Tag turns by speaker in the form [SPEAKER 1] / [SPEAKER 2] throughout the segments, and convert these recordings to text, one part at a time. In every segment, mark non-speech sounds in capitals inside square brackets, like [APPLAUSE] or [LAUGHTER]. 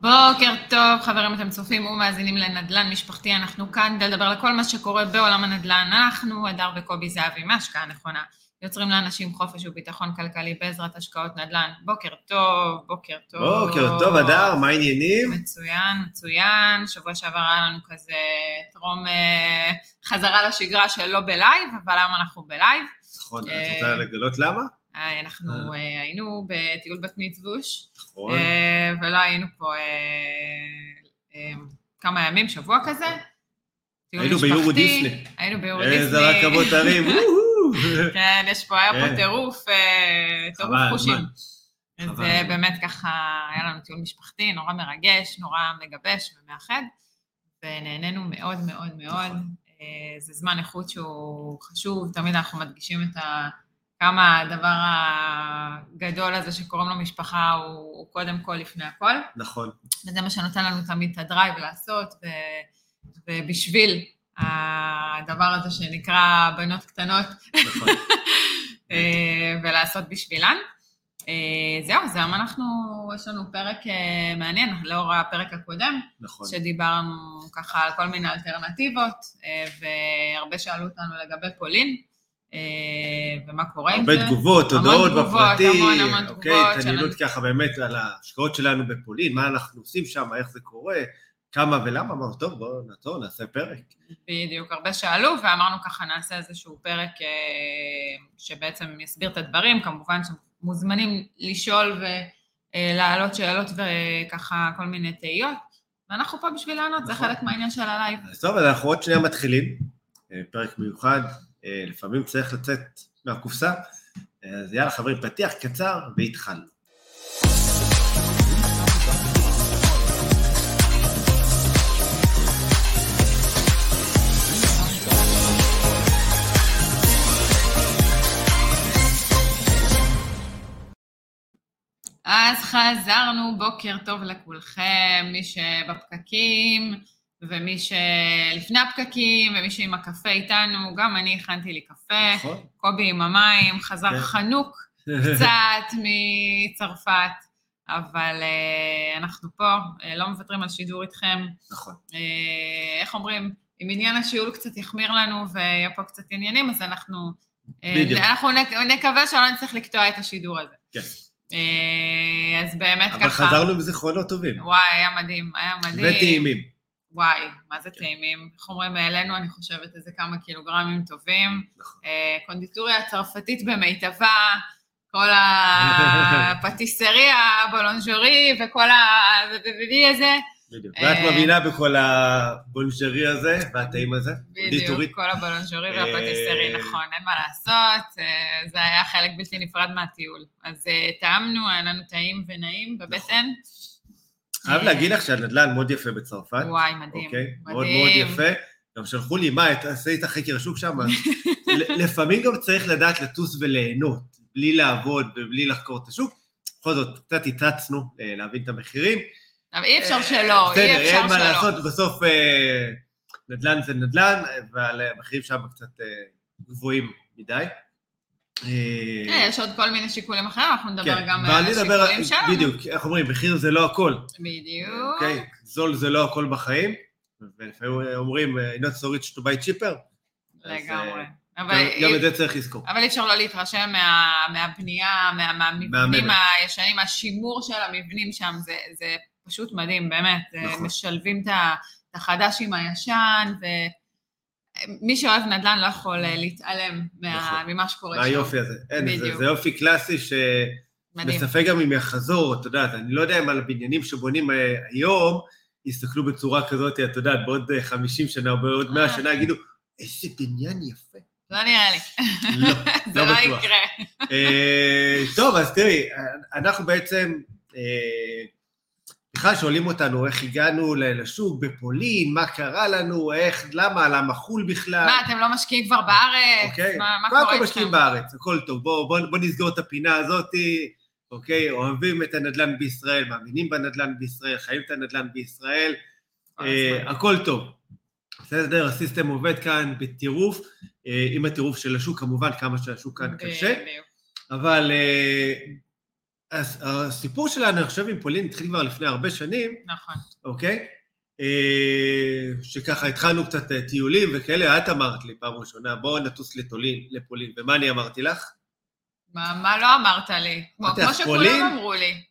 [SPEAKER 1] בוקר טוב, חברים, אתם צופים ומאזינים לנדל"ן משפחתי. אנחנו כאן כדי לדבר על כל מה שקורה בעולם הנדל"ן. אנחנו, הדר וקובי זהבי, מהשקעה נכונה. יוצרים לאנשים חופש וביטחון כלכלי בעזרת השקעות נדל"ן. בוקר טוב, בוקר טוב.
[SPEAKER 2] בוקר טוב, הדר, מה העניינים?
[SPEAKER 1] מצוין, מצוין. שבוע שעבר היה לנו כזה טרום אה, חזרה לשגרה של לא בלייב, אבל היום אנחנו בלייב.
[SPEAKER 2] נכון, את
[SPEAKER 1] אה,
[SPEAKER 2] רוצה לגלות למה?
[SPEAKER 1] אה, אנחנו אה, היינו בטיול בת מצווש,
[SPEAKER 2] נכון.
[SPEAKER 1] אה, ולא היינו פה אה, אה, כמה ימים, שבוע כזה. טיול
[SPEAKER 2] היינו. ביורו דיסני.
[SPEAKER 1] היינו ביורו דיסני.
[SPEAKER 2] איזה רכבות הרים.
[SPEAKER 1] כן, יש פה, היה פה. טירוף, אה, טירוף חושים. אז אה. באמת ככה, היה לנו טיול משפחתי, נורא מרגש, נורא מגבש ומאחד, ונהנינו מאוד מאוד מאוד.
[SPEAKER 2] נכון.
[SPEAKER 1] אה, זה זמן איכות שהוא חשוב, תמיד אנחנו מדגישים את ה... כמה הדבר הגדול הזה שקוראים לו משפחה הוא, הוא קודם כל לפני הכל,
[SPEAKER 2] נכון.
[SPEAKER 1] וזה מה שנותן לנו תמיד את הדרייב לעשות, ו, ובשביל הדבר הזה שנקרא בנות קטנות,
[SPEAKER 2] נכון. [LAUGHS]
[SPEAKER 1] אה, ולעשות בשבילן. אה, זהו, אז היום אנחנו, יש לנו פרק אה, מעניין, לאור הפרק הקודם,
[SPEAKER 2] נכון.
[SPEAKER 1] שדיברנו ככה על כל מיני אלטרנטיבות, והרבה שאלו אותנו לגבי פולין, ומה קורה עם זה.
[SPEAKER 2] הרבה תגובות, הודעות בפרטי,
[SPEAKER 1] המון המון
[SPEAKER 2] אוקיי,
[SPEAKER 1] תגובות
[SPEAKER 2] התעניינות. ככה באמת על ההשקעות שלנו בפולין, מה אנחנו עושים שם, איך זה קורה, כמה ולמה, אמרנו, טוב, בואו נעצור, נעשה פרק.
[SPEAKER 1] בדיוק, הרבה שאלו, ואמרנו ככה נעשה איזשהו פרק אה, שבעצם יסביר את הדברים, כמובן שמוזמנים לשאול ולהעלות שאלות וככה כל מיני תהיות, ואנחנו פה בשביל לענות, זה
[SPEAKER 2] נכון.
[SPEAKER 1] חלק מהעניין של הלייב.
[SPEAKER 2] אז טוב, אנחנו עוד שנייה מתחילים, אה, פרק מיוחד, אה, לפעמים צריך לצאת מהקופסה, אה, אז יאללה חברים, פתיח קצר והתחלנו.
[SPEAKER 1] אז חזרנו, בוקר טוב לכולכם, מי שבפקקים ומי שלפני הפקקים ומי שעם הקפה איתנו, גם אני הכנתי לי קפה,
[SPEAKER 2] נכון?
[SPEAKER 1] קובי עם המים, חזר
[SPEAKER 2] כן.
[SPEAKER 1] חנוק קצת מצרפת, אבל אה, אנחנו פה, אה, לא מוותרים על שידור איתכם.
[SPEAKER 2] נכון.
[SPEAKER 1] אה, איך אומרים, אם עניין השיעול קצת יחמיר לנו ויהיה פה קצת עניינים, אז אנחנו,
[SPEAKER 2] בדיוק.
[SPEAKER 1] אנחנו נק- נקווה שלא נצטרך לקטוע את השידור הזה.
[SPEAKER 2] כן.
[SPEAKER 1] אז באמת
[SPEAKER 2] אבל
[SPEAKER 1] ככה...
[SPEAKER 2] חזרנו עם זיכרונות טובים.
[SPEAKER 1] וואי, היה מדהים, היה מדהים.
[SPEAKER 2] וטעימים.
[SPEAKER 1] וואי, מה
[SPEAKER 2] כן.
[SPEAKER 1] זה טעימים. איך אומרים, העלינו, אני חושבת, איזה כמה קילוגרמים טובים.
[SPEAKER 2] נכון.
[SPEAKER 1] אה, קונדיטוריה צרפתית במיטבה, כל [LAUGHS] הפטיסריה, בולונג'ורי וכל ה... הזה.
[SPEAKER 2] בדיוק.
[SPEAKER 1] אה,
[SPEAKER 2] ואת מאמינה בכל הבולג'רי הזה והטעים הזה?
[SPEAKER 1] בדיוק, כל הבולונג'ורי
[SPEAKER 2] אה,
[SPEAKER 1] והפטיסרי, נכון, אין מה לעשות, זה היה חלק בלתי נפרד מהטיול. אז טעמנו, היה לנו טעים ונעים בבטן.
[SPEAKER 2] חייב
[SPEAKER 1] אה,
[SPEAKER 2] להגיד לך שהנדל"ן מאוד יפה בצרפת.
[SPEAKER 1] וואי, מדהים,
[SPEAKER 2] אוקיי? מאוד מאוד
[SPEAKER 1] מדהים.
[SPEAKER 2] יפה. גם שלחו לי, מה, תעשה את החקר השוק שם? לפעמים גם צריך לדעת לטוס וליהנות, בלי לעבוד ובלי לחקור את השוק. בכל זאת, קצת התרצנו אה, להבין את המחירים.
[SPEAKER 1] אבל אי אפשר שלא,
[SPEAKER 2] בסדר,
[SPEAKER 1] אי
[SPEAKER 2] אין
[SPEAKER 1] אפשר
[SPEAKER 2] מה
[SPEAKER 1] שלא.
[SPEAKER 2] לעשות, בסוף אה, נדל"ן זה נדל"ן, אבל המחירים שם קצת אה, גבוהים מדי. אה,
[SPEAKER 1] אה, יש עוד כל מיני שיקולים אחרים, אנחנו נדבר
[SPEAKER 2] כן,
[SPEAKER 1] גם
[SPEAKER 2] אבל
[SPEAKER 1] על השיקולים שלנו.
[SPEAKER 2] בדיוק, איך אומרים, מחיר זה לא הכל,
[SPEAKER 1] בדיוק.
[SPEAKER 2] אוקיי? זול זה לא הכל בחיים, ולפעמים אומרים, אה, not so rich to buy cheaper.
[SPEAKER 1] לגמרי.
[SPEAKER 2] אה,
[SPEAKER 1] אבל
[SPEAKER 2] גם- את זה צריך לזכור.
[SPEAKER 1] אבל אי אפשר לא להתרשם מה- מהבנייה, מה- מהמבנים. הישנים, מהשימור של המבנים שם, זה- זה פשוט מדהים, באמת.
[SPEAKER 2] נכון.
[SPEAKER 1] משלבים את החדש עם הישן, ומי שאוהב נדל"ן לא יכול אה, להתעלם מה-
[SPEAKER 2] נכון.
[SPEAKER 1] ממה שקורה שם.
[SPEAKER 2] מהיופי הזה. אין, זה-. זה יופי קלאסי
[SPEAKER 1] מדהים.
[SPEAKER 2] שבספק גם אם יחזור, את יודעת, אני לא יודע אם על הבניינים שבונים אה, היום, יסתכלו בצורה כזאת, את יודעת, בעוד אה, 50 שנה או בעוד 100
[SPEAKER 1] אה.
[SPEAKER 2] שנה, יגידו, איזה בניין יפה.
[SPEAKER 1] לא נראה לי.
[SPEAKER 2] לא, [LAUGHS]
[SPEAKER 1] זה
[SPEAKER 2] לא
[SPEAKER 1] לא
[SPEAKER 2] בטוח.
[SPEAKER 1] יקרה.
[SPEAKER 2] אה, טוב, אז תראי, אנחנו בעצם, אה, בכלל שואלים אותנו איך הגענו לשוק בפולין, מה קרה לנו, איך, למה, למה חו"ל בכלל.
[SPEAKER 1] מה, אתם לא משקיעים כבר בארץ?
[SPEAKER 2] אוקיי?
[SPEAKER 1] מה מה
[SPEAKER 2] קודם
[SPEAKER 1] קורה
[SPEAKER 2] כל משקיעים? בארץ, הכל טוב. בואו בוא, בוא נסגור את הפינה הזאתי, אוקיי? אוהבים את הנדל"ן בישראל, מאמינים בנדל"ן בישראל, חיים את הנדל"ן בישראל, אה. הכל טוב. בסדר, הסיסטם עובד כאן בטירוף, אה, עם הטירוף של השוק כמובן, כמה שהשוק כאן קשה. אבל אה, הסיפור שלנו, אני חושב, עם פולין התחיל כבר לפני הרבה שנים,
[SPEAKER 1] נכון.
[SPEAKER 2] אוקיי? אה, שככה התחלנו קצת אה, טיולים וכאלה, את אמרת לי פעם ראשונה, בואו נטוס לטולין, לפולין, ומה אני אמרתי לך?
[SPEAKER 1] מה, מה לא אמרת לי? כמו, כמו שכולם
[SPEAKER 2] פולין?
[SPEAKER 1] אמרו לי.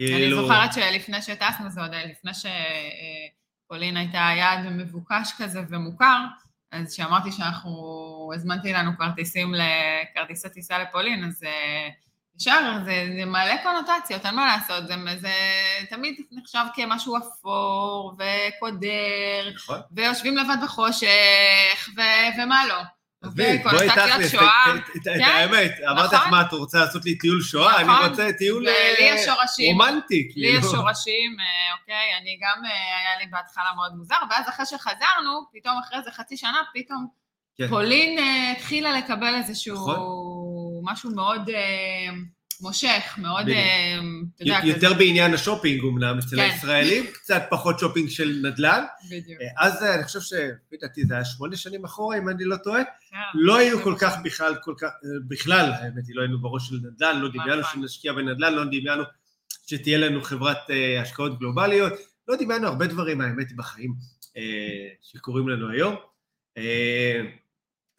[SPEAKER 1] אני
[SPEAKER 2] כאילו,
[SPEAKER 1] זוכרת שלפני שטסנו, זה עוד היה לפני שפולין הייתה יעד מבוקש כזה ומוכר, אז כשאמרתי שאנחנו, הזמנתי לנו כרטיסים, לכרטיסי טיסה לפולין, אז אה, ישר, זה, זה מלא קונוטציות, אין מה לעשות, זה, זה תמיד נחשב כמשהו אפור וקודר,
[SPEAKER 2] נכון.
[SPEAKER 1] ויושבים לבד בחושך, ו, ומה לא.
[SPEAKER 2] עזבי, בואי תכלס,
[SPEAKER 1] שואה.
[SPEAKER 2] את-
[SPEAKER 1] כן,
[SPEAKER 2] האמת, אמרת לך
[SPEAKER 1] נכון.
[SPEAKER 2] מה, את רוצה לעשות לי טיול שואה?
[SPEAKER 1] נכון,
[SPEAKER 2] אני רוצה טיול אה. רומנטי,
[SPEAKER 1] לי
[SPEAKER 2] כאילו.
[SPEAKER 1] יש שורשים, אה, אוקיי? אני גם, אה, היה לי בהתחלה מאוד מוזר, ואז אחרי שחזרנו, פתאום אחרי איזה חצי שנה, פתאום
[SPEAKER 2] כן.
[SPEAKER 1] פולין התחילה לקבל איזשהו
[SPEAKER 2] נכון.
[SPEAKER 1] משהו מאוד אה, מושך, מאוד. אה, אתה יודע,
[SPEAKER 2] יותר בעניין השופינג אומנם אצל
[SPEAKER 1] כן.
[SPEAKER 2] הישראלים, [LAUGHS] קצת פחות שופינג של נדל"ן.
[SPEAKER 1] בדיוק.
[SPEAKER 2] אה, אז אה, אני חושב שלדעתי זה היה שמונה שנים אחורה, אם אני לא טועה.
[SPEAKER 1] כן.
[SPEAKER 2] לא היינו כל. כך בכלל, כל כך, אה, בכלל, האמת היא, לא היינו בראש של נדל"ן, לא דמיינו
[SPEAKER 1] נכון.
[SPEAKER 2] שנשקיע בנדל"ן, לא דמיינו שתהיה לנו חברת אה, השקעות גלובליות, לא דמיינו הרבה דברים, האמת היא, בחיים אה, שקורים לנו היום. אה,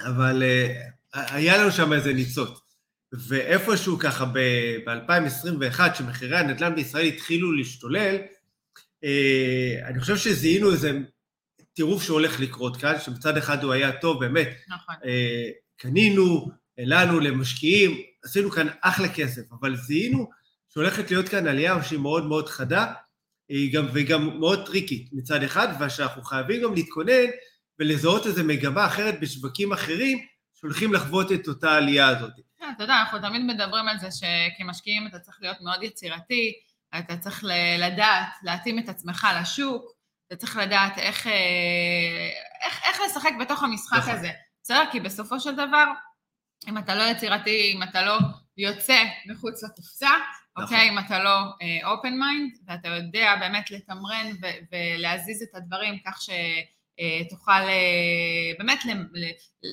[SPEAKER 2] אבל היה לנו שם איזה ניצוץ. ואיפשהו ככה ב-2021, כשמחירי הנדל"ן בישראל התחילו להשתולל, אה, אני חושב שזיהינו איזה טירוף שהולך לקרות כאן, שמצד אחד הוא היה טוב, באמת,
[SPEAKER 1] נכון.
[SPEAKER 2] אה, קנינו, העלנו למשקיעים, עשינו כאן אחלה כסף, אבל זיהינו שהולכת להיות כאן עלייה שהיא מאוד מאוד חדה, היא גם, וגם מאוד טריקית מצד אחד, ושאנחנו חייבים גם להתכונן ולזהות איזו מגמה אחרת בשווקים אחרים שהולכים לחוות את אותה העלייה הזאת.
[SPEAKER 1] כן, אתה יודע, אנחנו תמיד מדברים על זה שכמשקיעים אתה צריך להיות מאוד יצירתי, אתה צריך לדעת, להתאים את עצמך לשוק, אתה צריך לדעת איך, אה, איך, איך לשחק בתוך המשחק
[SPEAKER 2] נכון.
[SPEAKER 1] הזה. בסדר? כי בסופו של דבר, אם אתה לא יצירתי, אם אתה לא יוצא מחוץ לקופסה,
[SPEAKER 2] נכון.
[SPEAKER 1] אוקיי? אם אתה לא open mind, ואתה יודע באמת לתמרן ו- ולהזיז את הדברים כך שתוכל אה, באמת ל- ל-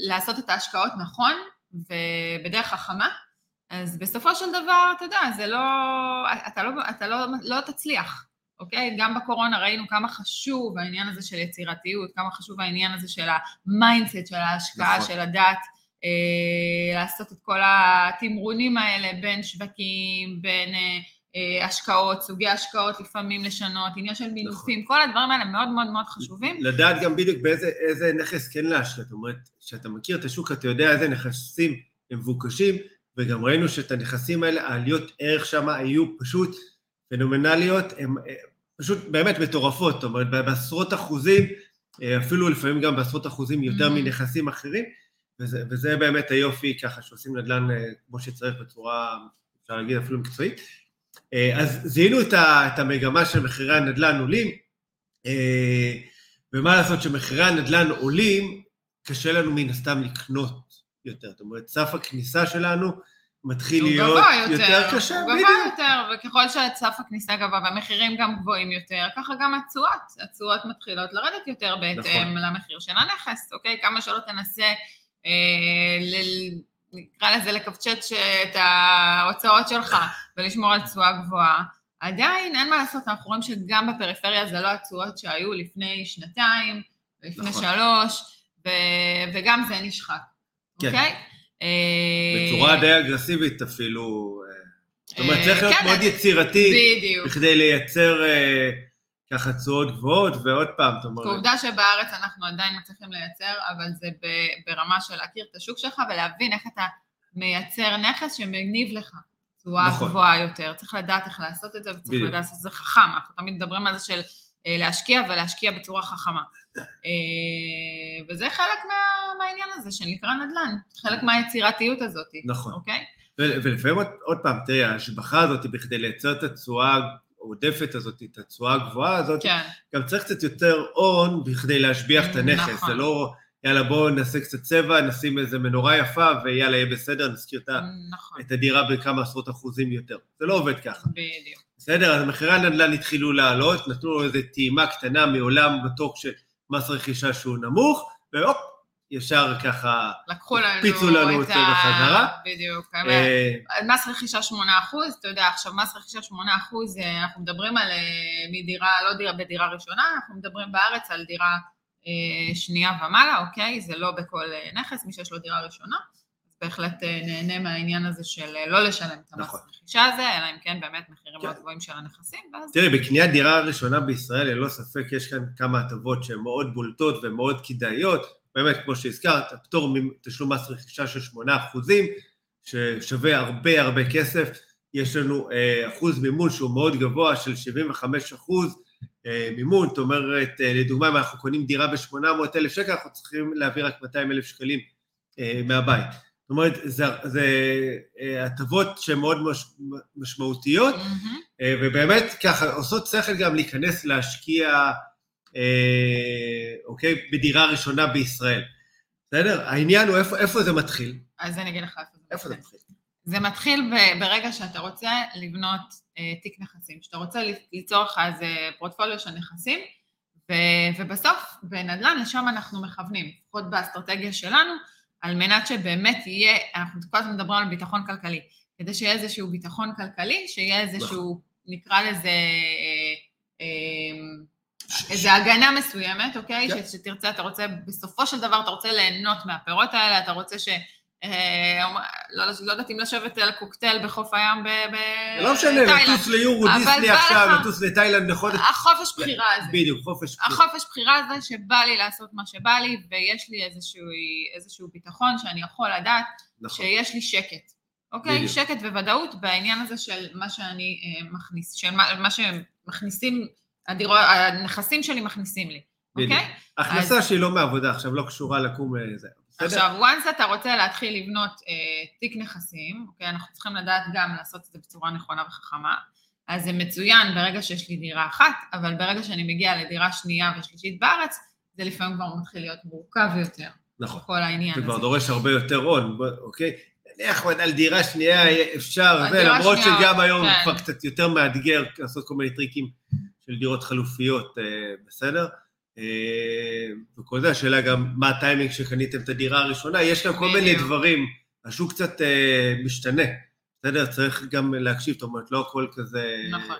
[SPEAKER 1] לעשות את ההשקעות נכון ובדרך חכמה, אז בסופו של דבר, אתה יודע, זה לא, אתה לא, אתה לא, לא תצליח, אוקיי? גם בקורונה ראינו כמה חשוב העניין הזה של יצירתיות, כמה חשוב העניין הזה של ה mindset, של ההשקעה,
[SPEAKER 2] נכון.
[SPEAKER 1] של הדעת, אה, לעשות את כל התמרונים האלה בין שווקים, בין אה, אה, השקעות, סוגי השקעות לפעמים לשנות, עניין של מינופים, כל הדברים האלה מאוד מאוד מאוד חשובים.
[SPEAKER 2] לדעת גם בדיוק באיזה איזה נכס כן להשקיע, זאת אומרת, כשאתה מכיר את השוק, אתה יודע איזה נכסים הם מבוקשים, וגם ראינו שאת הנכסים האלה, העליות ערך שם היו פשוט פנומנליות, הן אה, פשוט באמת מטורפות, זאת אומרת, בעשרות אחוזים, אה, אפילו לפעמים גם בעשרות אחוזים יותר
[SPEAKER 1] Mhm.
[SPEAKER 2] מנכסים אחרים, וזה, וזה באמת היופי ככה, שעושים נדל"ן אה, כמו שצריך בצורה, אפשר להגיד אפילו מקצועית. אה, אז זיהינו את, את המגמה של מחירי הנדל"ן עולים, אה, ומה לעשות שמחירי הנדל"ן עולים, קשה לנו מן הסתם לקנות יותר. זאת אומרת, סף הכניסה שלנו מתחיל להיות
[SPEAKER 1] יותר,
[SPEAKER 2] יותר קשה,
[SPEAKER 1] הוא גבוה
[SPEAKER 2] בדיוק.
[SPEAKER 1] יותר, וככל שסף הכניסה גבוה והמחירים גם גבוהים יותר, ככה גם התשואות, התשואות מתחילות לרדת יותר בהתאם
[SPEAKER 2] נכון.
[SPEAKER 1] למחיר של הנכס, אוקיי? כמה שלא תנסה, אה, ל... נקרא לזה לקפצ'ץ' את ההוצאות שלך ולשמור על תשואה גבוהה, עדיין אין מה לעשות, אנחנו רואים שגם בפריפריה זה לא התשואות שהיו לפני שנתיים, לפני
[SPEAKER 2] נכון.
[SPEAKER 1] שלוש, ו... וגם זה נשחק,
[SPEAKER 2] כן.
[SPEAKER 1] אוקיי? אה,
[SPEAKER 2] בצורה די אגרסיבית אפילו. אה, זאת אומרת,
[SPEAKER 1] אה,
[SPEAKER 2] צריך להיות
[SPEAKER 1] כן,
[SPEAKER 2] מאוד יצירתי. בכדי לייצר ככה תשואות גבוהות, ועוד פעם, זאת אומרת,
[SPEAKER 1] עובדה שבארץ אנחנו עדיין מצליחים לייצר, אבל זה ברמה של להכיר את השוק שלך ולהבין איך אתה מייצר נכס שמניב לך תשואה
[SPEAKER 2] נכון.
[SPEAKER 1] גבוהה יותר. צריך לדעת איך לעשות את זה, וצריך
[SPEAKER 2] בדיוק.
[SPEAKER 1] לדעת לעשות את זה חכם. אנחנו תמיד מדברים על זה של אה, להשקיע ולהשקיע בצורה חכמה. אה, וזה חלק מה, מהעניין הזה שנקרא נדל"ן, חלק מהיצירתיות הזאת,
[SPEAKER 2] נכון.
[SPEAKER 1] אוקיי?
[SPEAKER 2] ולפעמים עוד, עוד פעם, תראי, ההשבחה הזאת, בכדי לייצר את התשואה העודפת הזאת, את התשואה הגבוהה הזאת,
[SPEAKER 1] כן,
[SPEAKER 2] גם צריך קצת יותר הון בכדי להשביח את הנכס.
[SPEAKER 1] נכון.
[SPEAKER 2] זה לא, יאללה, בואו נעשה קצת צבע, נשים איזה מנורה יפה, ויאללה, יהיה בסדר, נזכיר ה-
[SPEAKER 1] נכון,
[SPEAKER 2] את הדירה בכמה עשרות אחוזים יותר. זה לא עובד ככה.
[SPEAKER 1] בדיוק.
[SPEAKER 2] בסדר, אז מחירי הנדל"ן התחילו לעלות, נתנו לו איזו טעימה קטנה מעולם מתוק של מס רכישה שהוא נמוך, והופ, ישר ככה,
[SPEAKER 1] לקחו לנו
[SPEAKER 2] הקפיצו לנו
[SPEAKER 1] את
[SPEAKER 2] אותו בחזרה.
[SPEAKER 1] בדיוק.
[SPEAKER 2] אה,
[SPEAKER 1] מס רכישה 8 אחוז, אתה יודע, עכשיו מס רכישה 8 אחוז, אה, אנחנו מדברים על אה, מדירה, לא דירה בדירה ראשונה, אנחנו מדברים בארץ על דירה שנייה ומעלה, אוקיי? זה לא בכל נכס, מי שיש לו דירה ראשונה, אז בהחלט נהנה מהעניין הזה של לא לשלם את המס
[SPEAKER 2] נכון.
[SPEAKER 1] רכישה הזה, אלא אם כן באמת מחירים
[SPEAKER 2] כן.
[SPEAKER 1] מאוד גבוהים של הנכסים, ואז
[SPEAKER 2] תראי, בקניית דירה ראשונה בישראל, ללא ספק יש כאן כמה הטבות שהן מאוד בולטות ומאוד כדאיות. באמת, כמו שהזכרת, הפטור מתשלום מס רכישה של 8 אחוזים, ששווה הרבה הרבה כסף. יש לנו אה, אחוז מימון שהוא מאוד גבוה, של 75 אחוז אה, מימון. זאת אומרת, אה, לדוגמה, אם אנחנו קונים דירה ב-800 אלף שקל, אנחנו צריכים להביא רק 200 אלף שקלים מהבית. זאת אומרת, זה, הטבות שהן מאוד מש, משמעותיות. אה, ובאמת ככה עושות שכל גם להיכנס להשקיע, אוקיי, בדירה ראשונה בישראל. בסדר? העניין הוא איפה, איפה זה מתחיל.
[SPEAKER 1] אז אני אגיד לך איפה זה מתחיל. זה מתחיל ברגע שאתה רוצה לבנות אה, תיק נכסים, שאתה רוצה ליצור לך איזה פורטפוליו של נכסים, ו- ובסוף בנדל"ן לשם אנחנו מכוונים, לפחות באסטרטגיה שלנו, על מנת שבאמת יהיה, אנחנו כל הזמן מדברים על ביטחון כלכלי, כדי שיהיה איזשהו ביטחון כלכלי, שיהיה איזשהו, נקרא לזה, אה, אה, איזו הגנה מסוימת, אוקיי?
[SPEAKER 2] כן.
[SPEAKER 1] ש- שתרצה, אתה רוצה, בסופו של דבר אתה רוצה ליהנות מהפירות האלה, אתה רוצה ש... אה, לא, לא יודעת אם לשבת על קוקטייל בחוף הים ב- ב-
[SPEAKER 2] לא משנה,
[SPEAKER 1] בתאילנד.
[SPEAKER 2] לטוס ליורו דיסני עכשיו, לטוס לתאילנד לחודש.
[SPEAKER 1] החופש בחירה הזה.
[SPEAKER 2] בדיוק, חופש. בחירה.
[SPEAKER 1] החופש בחירה הזה שבא לי לעשות מה שבא לי, ויש לי איזשהו, איזשהו ביטחון שאני יכול לדעת
[SPEAKER 2] נכון.
[SPEAKER 1] שיש לי שקט. אוקיי?
[SPEAKER 2] בדיוק.
[SPEAKER 1] שקט וודאות בעניין הזה של מה שאני אה, מכניס, של מה, מה שמכניסים, הדירו, הנכסים שלי מכניסים לי,
[SPEAKER 2] בדיוק.
[SPEAKER 1] אוקיי?
[SPEAKER 2] הכנסה שהיא לא מעבודה, עכשיו לא קשורה לקום לזה. בסדר?
[SPEAKER 1] עכשיו, once אתה רוצה להתחיל לבנות אה, תיק נכסים, אוקיי, אנחנו צריכים לדעת גם לעשות את זה בצורה נכונה וחכמה, אז זה מצוין ברגע שיש לי דירה אחת, אבל ברגע שאני מגיעה לדירה שנייה ושלישית בארץ, זה לפעמים כבר מתחיל להיות מורכב יותר,
[SPEAKER 2] נכון.
[SPEAKER 1] כל העניין
[SPEAKER 2] זה כבר
[SPEAKER 1] הזה.
[SPEAKER 2] דורש הרבה יותר הון, אוקיי? נניח על דירה שנייה אפשר, זה, למרות שגם היום
[SPEAKER 1] כן.
[SPEAKER 2] כבר קצת יותר מאתגר לעשות כל מיני טריקים של דירות חלופיות, אה, בסדר? אה, וכל זה, השאלה גם מה הטיימינג שקניתם את הדירה הראשונה, יש גם כל מיני. דברים, השוק קצת אה, משתנה, בסדר? צריך גם להקשיב, זאת אומרת, לא הכל כזה...
[SPEAKER 1] נכון.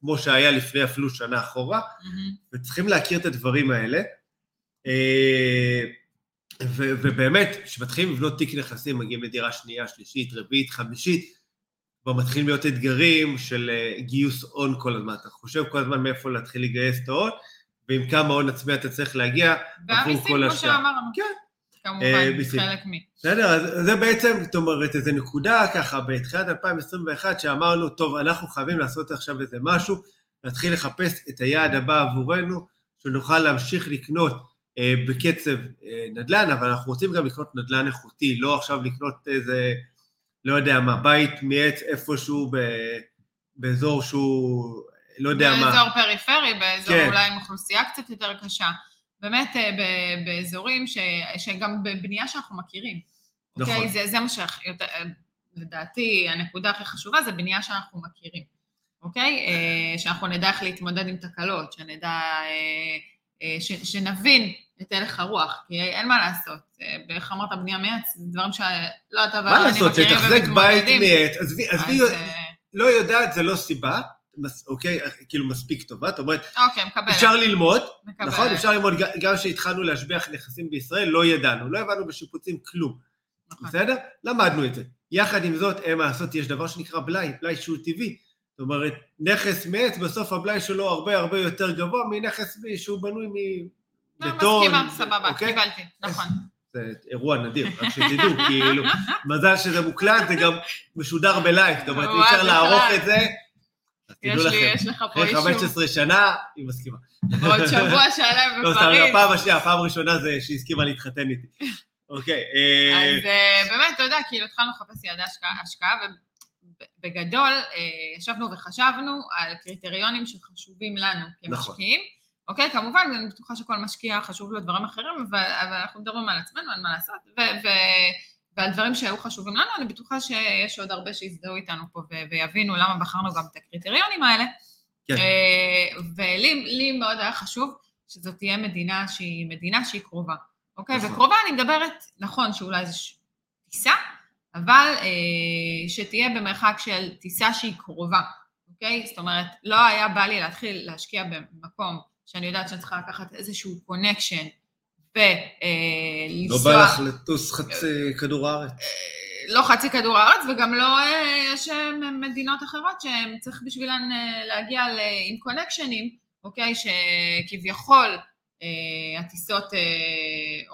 [SPEAKER 2] כמו שהיה לפני אפילו שנה אחורה,
[SPEAKER 1] מהמם.
[SPEAKER 2] וצריכים להכיר את הדברים האלה. ו- ובאמת, כשמתחילים לבנות תיק נכסים, מגיעים לדירה שנייה, שלישית, רביעית, חמישית, כבר מתחילים להיות אתגרים של אה, גיוס הון כל הזמן. אתה חושב כל הזמן מאיפה להתחיל לגייס את ההון, ועם כמה הון עצמי אתה צריך להגיע.
[SPEAKER 1] והמיסים,
[SPEAKER 2] כל
[SPEAKER 1] כמו
[SPEAKER 2] השאר.
[SPEAKER 1] שאמרנו.
[SPEAKER 2] כן. אה,
[SPEAKER 1] כמובן,
[SPEAKER 2] מיסים.
[SPEAKER 1] חלק מ...
[SPEAKER 2] בסדר? אז זה בעצם, זאת אומרת, איזו נקודה ככה בתחילת 2021, שאמרנו, טוב, אנחנו חייבים לעשות עכשיו איזה משהו, להתחיל לחפש את היעד הבא עבורנו, שנוכל להמשיך לקנות אה, בקצב אה, נדל"ן, אבל אנחנו רוצים גם לקנות נדל"ן איכותי, לא עכשיו לקנות איזה, לא יודע מה, בית מעץ איפשהו ב, באזור שהוא, לא יודע מה.
[SPEAKER 1] באזור פריפרי, באזור
[SPEAKER 2] כן.
[SPEAKER 1] אולי עם אוכלוסייה קצת יותר קשה. באמת אה, ב- באזורים ש, שגם בבנייה שאנחנו מכירים.
[SPEAKER 2] נכון.
[SPEAKER 1] אוקיי? זה, זה מה שלדעתי הנקודה הכי חשובה, זה בנייה שאנחנו מכירים. אוקיי? אה, שאנחנו נדע איך להתמודד עם תקלות, שנדע, אה, אה, ש, שנבין את הלך הרוח, כי אין מה לעשות. אה, איך אמרת בנייה מעץ, זה דברים שלא אתה
[SPEAKER 2] מה
[SPEAKER 1] ואני
[SPEAKER 2] לעשות,
[SPEAKER 1] מכירים
[SPEAKER 2] לתחזק בית
[SPEAKER 1] ומתמודדים.
[SPEAKER 2] מעץ, עזבי, עזבי,
[SPEAKER 1] אה,
[SPEAKER 2] לא יודעת, זה לא סיבה, מס- אוקיי, כאילו מספיק טובה, זאת אומרת,
[SPEAKER 1] אוקיי, מקבלת.
[SPEAKER 2] אפשר ללמוד,
[SPEAKER 1] מקבלת.
[SPEAKER 2] נכון, אפשר ללמוד, גם כשהתחלנו להשביח נכסים בישראל, לא ידענו, לא הבנו בשיפוצים כלום,
[SPEAKER 1] נכון.
[SPEAKER 2] בסדר? למדנו את זה. יחד עם זאת, אין מה לעשות, יש דבר שנקרא בלאי, בלאי שהוא טבעי. זאת אומרת, נכס מעץ, בסוף הבלאי שלו הרבה הרבה יותר גבוה מנכס שהוא בנוי
[SPEAKER 1] לא,
[SPEAKER 2] מבטון.
[SPEAKER 1] מסכימה, סבבה,
[SPEAKER 2] אוקיי?
[SPEAKER 1] קיבלתי, נכון.
[SPEAKER 2] זה אירוע נדיר, רק שתדעו, [LAUGHS] כאילו, מזל שזה מוקלט, זה גם משודר בלייב, זאת אומרת, אי אפשר לערוך. את זה.
[SPEAKER 1] יש לי, יש לך פה
[SPEAKER 2] אחרי
[SPEAKER 1] אישור.
[SPEAKER 2] 15 שנה, היא מסכימה.
[SPEAKER 1] עוד שבוע [LAUGHS] שלם
[SPEAKER 2] לא,
[SPEAKER 1] בפריז.
[SPEAKER 2] הפעם השנייה, הפעם הראשונה זה שהיא הסכימה להתחתן איתי. אוקיי, אה,
[SPEAKER 1] אז אה, באמת, אתה יודע, כאילו התחלנו לחפש יעדי השקעה, השקעה, ובגדול אה, ישבנו וחשבנו על קריטריונים שחשובים לנו
[SPEAKER 2] נכון.
[SPEAKER 1] כמשקיעים. אוקיי, כמובן, אני בטוחה שכל משקיע חשוב לו דברים אחרים, אבל, אבל אנחנו מדברים על עצמנו, אין מה לעשות, ו- ו- ועל דברים שהיו חשובים לנו, אני בטוחה שיש עוד הרבה שיזדהו איתנו פה ו- ויבינו למה בחרנו גם את הקריטריונים האלה.
[SPEAKER 2] כן.
[SPEAKER 1] אה, ולי לי מאוד היה חשוב שזאת תהיה מדינה שהיא מדינה שהיא קרובה. אוקיי?
[SPEAKER 2] נכון.
[SPEAKER 1] וקרובה אני מדברת, נכון שאולי זו ש- טיסה, אבל אה, שתהיה במרחק של טיסה שהיא קרובה, אוקיי? זאת אומרת, לא היה בא לי להתחיל להשקיע במקום שאני יודעת שאני צריכה לקחת איזשהו קונקשן
[SPEAKER 2] לא
[SPEAKER 1] ולנסוע...
[SPEAKER 2] בא לך לטוס חצי כדור הארץ?
[SPEAKER 1] לא חצי כדור הארץ, וגם לא, אה, יש אה, מדינות אחרות שהן צריך בשבילן אה, להגיע עם קונקשנים, אוקיי? שכביכול אה, הטיסות, אה,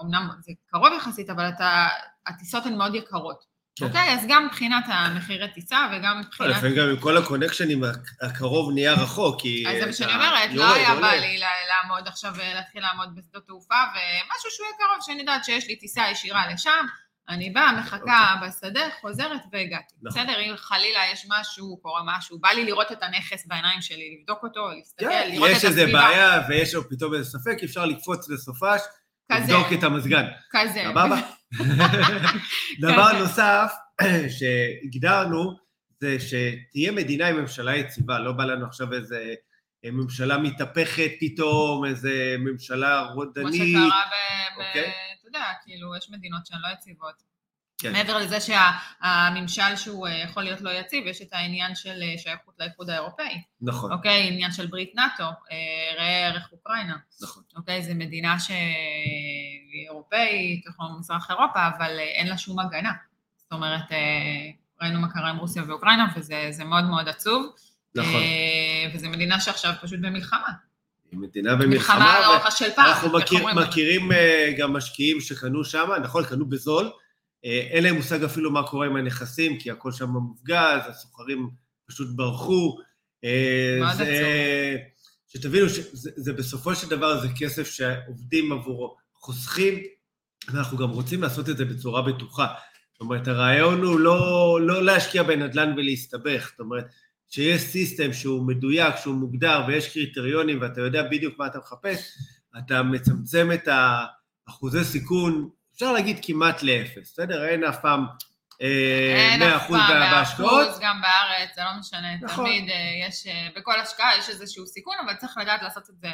[SPEAKER 1] אמנם זה קרוב יחסית, אבל אתה, הטיסות הן מאוד יקרות.
[SPEAKER 2] כן.
[SPEAKER 1] אוקיי? אז גם מבחינת המחירי טיסה וגם
[SPEAKER 2] לא,
[SPEAKER 1] מבחינת...
[SPEAKER 2] לפעמים גם עם כל הקונקשנים הקרוב נהיה רחוק, כי...
[SPEAKER 1] אז זה מה שאני אומרת, לא היה. בא לי לעמוד עכשיו, אה, להתחיל לעמוד בשדות תעופה, ומשהו שהוא יהיה קרוב, שאני יודעת שיש לי טיסה ישירה לשם, אני באה, מחכה בשדה, חוזרת והגעתי.
[SPEAKER 2] אוקיי. נכון.
[SPEAKER 1] בסדר, אם חלילה יש משהו, קורה משהו, בא לי לראות את הנכס בעיניים שלי, לבדוק אותו, להסתכל,
[SPEAKER 2] כן,
[SPEAKER 1] לראות את
[SPEAKER 2] יש איזה
[SPEAKER 1] הסביבה.
[SPEAKER 2] בעיה ויש פתאום איזה ספק, אפשר לקפוץ לסופש,
[SPEAKER 1] כזה,
[SPEAKER 2] לבדוק את המזגן.
[SPEAKER 1] כזה.
[SPEAKER 2] סבבה? [LAUGHS] דבר. נוסף שהגדרנו, זה שתהיה מדינה עם ממשלה יציבה, לא בא לנו עכשיו איזה ממשלה מתהפכת פתאום, איזה ממשלה
[SPEAKER 1] כמו
[SPEAKER 2] רודנית.
[SPEAKER 1] שקרה ב... ב-
[SPEAKER 2] אוקיי.
[SPEAKER 1] אתה יודע, כאילו, יש מדינות שהן לא יציבות.
[SPEAKER 2] כן.
[SPEAKER 1] מעבר לזה שהממשל שהוא אה, יכול להיות לא יציב, יש את העניין של אה, שייכות לאיחוד האירופאי.
[SPEAKER 2] נכון,
[SPEAKER 1] אוקיי, עניין של ברית נאט"ו, אה, ראה ערך אוקראינה.
[SPEAKER 2] נכון.
[SPEAKER 1] אוקיי, זו מדינה שהיא אירופאית, כמו מזרח אירופה, אבל אין לה שום הגנה. זאת אומרת, ראינו מה קרה עם רוסיה ואוקראינה, וזה זה מאוד מאוד עצוב.
[SPEAKER 2] נכון.
[SPEAKER 1] וזו מדינה שעכשיו פשוט במלחמה.
[SPEAKER 2] היא מדינה
[SPEAKER 1] מלחמה
[SPEAKER 2] במלחמה,
[SPEAKER 1] על אורחה של פעם.
[SPEAKER 2] אנחנו מכיר? מכירים גם משקיעים שקנו שם, נכון, קנו בזול, אין להם מושג אפילו מה קורה עם הנכסים, כי הכל שם מופגז, הסוחרים פשוט ברחו. אה,
[SPEAKER 1] מאוד
[SPEAKER 2] זה-
[SPEAKER 1] עצוב.
[SPEAKER 2] שתבינו שזה זה בסופו של דבר זה כסף שעובדים עבורו, חוסכים, ואנחנו גם רוצים לעשות את זה בצורה בטוחה. זאת אומרת, הרעיון הוא לא, לא להשקיע בנדל"ן ולהסתבך, זאת אומרת, שיש system שהוא מדויק, שהוא מוגדר ויש קריטריונים ואתה יודע בדיוק מה אתה מחפש, אתה מצמצם את האחוזי סיכון, אפשר להגיד כמעט לאפס, בסדר? אין אף פעם אה,
[SPEAKER 1] אין
[SPEAKER 2] 100%
[SPEAKER 1] אף פעם. 100% גם בארץ, זה לא משנה.
[SPEAKER 2] נכון.
[SPEAKER 1] תמיד אה, יש, אה, בכל השקעה יש איזשהו סיכון, אבל צריך לדעת לעשות את זה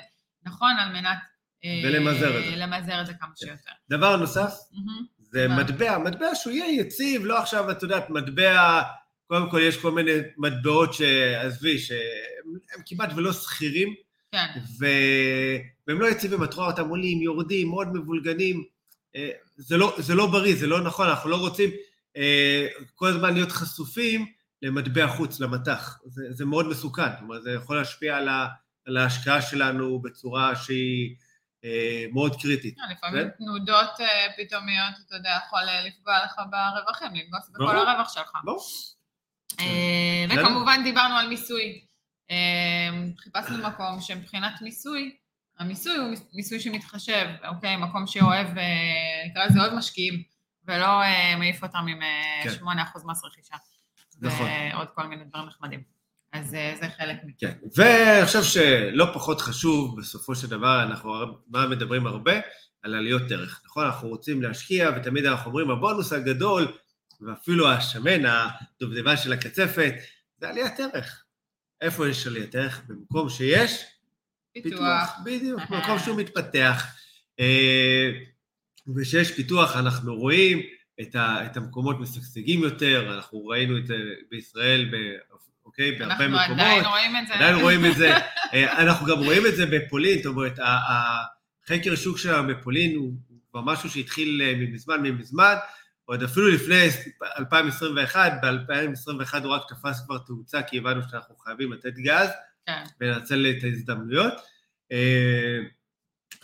[SPEAKER 1] נכון על מנת... אה,
[SPEAKER 2] ולמזער את זה.
[SPEAKER 1] למזער את זה כמה שיותר.
[SPEAKER 2] דבר נוסף,
[SPEAKER 1] מהמם.
[SPEAKER 2] זה
[SPEAKER 1] מה?
[SPEAKER 2] מטבע, מטבע שהוא יהיה יציב, לא עכשיו, את יודעת, מטבע, קודם כל יש כל מיני מטבעות שעזבי, שהם הם כמעט ולא שכירים,
[SPEAKER 1] כן.
[SPEAKER 2] ו... והם לא יציבים, את רואה אותם עולים, יורדים, מאוד מבולגנים. זה לא, זה לא בריא, זה לא נכון, אנחנו לא רוצים אה, כל הזמן להיות חשופים למטבע חוץ, למטח. זה, זה מאוד מסוכן, זאת אומרת, זה יכול להשפיע על, ה, על ההשקעה שלנו בצורה שהיא אה, מאוד קריטית.
[SPEAKER 1] אה, לפעמים
[SPEAKER 2] כן.
[SPEAKER 1] תנודות אה, פתאומיות, אתה יודע, יכול אה, לפגוע לך ברווחים, לפגוס בכל
[SPEAKER 2] ברור.
[SPEAKER 1] הרווח שלך.
[SPEAKER 2] ברור.
[SPEAKER 1] אה,
[SPEAKER 2] בסדר.
[SPEAKER 1] וכמובן דיברנו על מיסוי. אה, חיפשנו מקום שמבחינת מיסוי, המיסוי הוא מיסוי שמתחשב, אוקיי? מקום שאוהב, אה, נקרא לזה אוהב משקיעים, ולא אה, מעיף אותם עם אה,
[SPEAKER 2] כן.
[SPEAKER 1] 8% מס רכישה.
[SPEAKER 2] נכון.
[SPEAKER 1] ועוד כל מיני דברים נחמדים. אז זה חלק מזה.
[SPEAKER 2] כן, ואני חושב שלא פחות חשוב, בסופו של דבר, אנחנו מה מדברים הרבה? על עליות ערך, נכון? אנחנו רוצים להשקיע, ותמיד אנחנו אומרים, הבונוס הגדול, ואפילו השמן, הדובדבן של הקצפת, זה עליית ערך. איפה יש עליית ערך? במקום שיש
[SPEAKER 1] פיתוח.
[SPEAKER 2] בדיוק,
[SPEAKER 1] אהה.
[SPEAKER 2] במקום שהוא מתפתח. אה, וכשיש פיתוח, אנחנו רואים את, ה, את המקומות משגשגים יותר, אנחנו ראינו את זה בישראל, ב, אוקיי, בהרבה
[SPEAKER 1] אנחנו
[SPEAKER 2] מקומות.
[SPEAKER 1] עדיין רואים את זה.
[SPEAKER 2] עדיין רואים את זה. אה, אנחנו גם רואים את זה בפולין, זאת אומרת, החקר שוק שלנו בפולין הוא כבר משהו שהתחיל אה, ממזמן ממזמן, עוד אפילו לפני 2021, ב-2021 הוא רק תפס כבר תאוצה, כי הבנו שאנחנו חייבים לתת גז
[SPEAKER 1] כן.
[SPEAKER 2] ולנצל את ההזדמנויות. אה,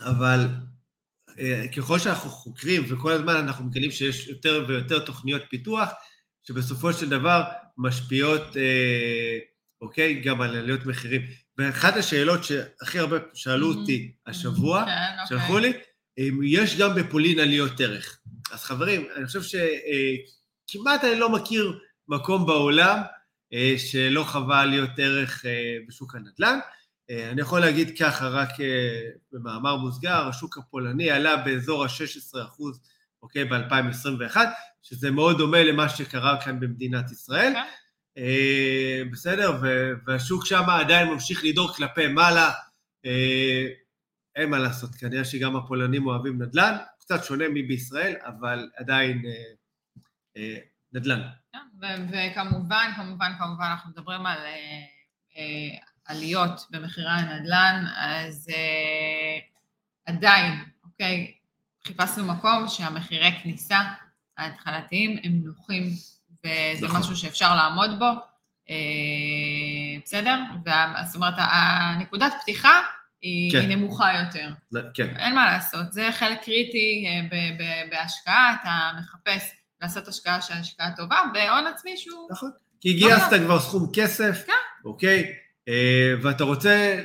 [SPEAKER 2] אבל אה, ככל שאנחנו חוקרים, וכל הזמן אנחנו מגלים שיש יותר ויותר תוכניות פיתוח, שבסופו של דבר משפיעות, אה, אוקיי, גם על עליות מחירים. ואחת השאלות שהכי הרבה שאלו אותי השבוע,
[SPEAKER 1] כן, אוקיי.
[SPEAKER 2] שלחו לי, אם יש גם בפולין עליות ערך. אז חברים, אני חושב שכמעט אני לא מכיר מקום בעולם שלא חווה עליות ערך אה, בשוק הנדל"ן. אה, אני יכול להגיד ככה, רק אה, במאמר מוסגר, השוק הפולני עלה באזור ה-16 אחוז, אוקיי, ב-2021, שזה מאוד דומה למה שקרה כאן במדינת ישראל.
[SPEAKER 1] כן.
[SPEAKER 2] אה, בסדר, והשוק שם עדיין ממשיך לדור כלפי מעלה. אה, אין מה לעשות, כנראה שגם הפולנים אוהבים נדל"ן, קצת שונה מבישראל, אבל עדיין אה, אה, נדל"ן.
[SPEAKER 1] כן, וכמובן, כמובן, כמובן, אנחנו מדברים על אה, אה, עליות במחירי הנדל"ן, אז אה, עדיין, אוקיי, חיפשנו מקום שהמחירי כניסה ההתחלתיים הם נוחים, וזה
[SPEAKER 2] נכון.
[SPEAKER 1] משהו שאפשר לעמוד בו, בסדר? זאת אומרת, הנקודת פתיחה היא,
[SPEAKER 2] כן.
[SPEAKER 1] היא נמוכה יותר.
[SPEAKER 2] כן,
[SPEAKER 1] אין מה לעשות, זה חלק קריטי בהשקעה, אתה מחפש לעשות השקעה שהיא השקעה טובה, בהון עצמי שהוא...
[SPEAKER 2] נכון. כי גייסת
[SPEAKER 1] נכון.
[SPEAKER 2] כבר סכום כסף,
[SPEAKER 1] כן.
[SPEAKER 2] אוקיי? אה, ואתה רוצה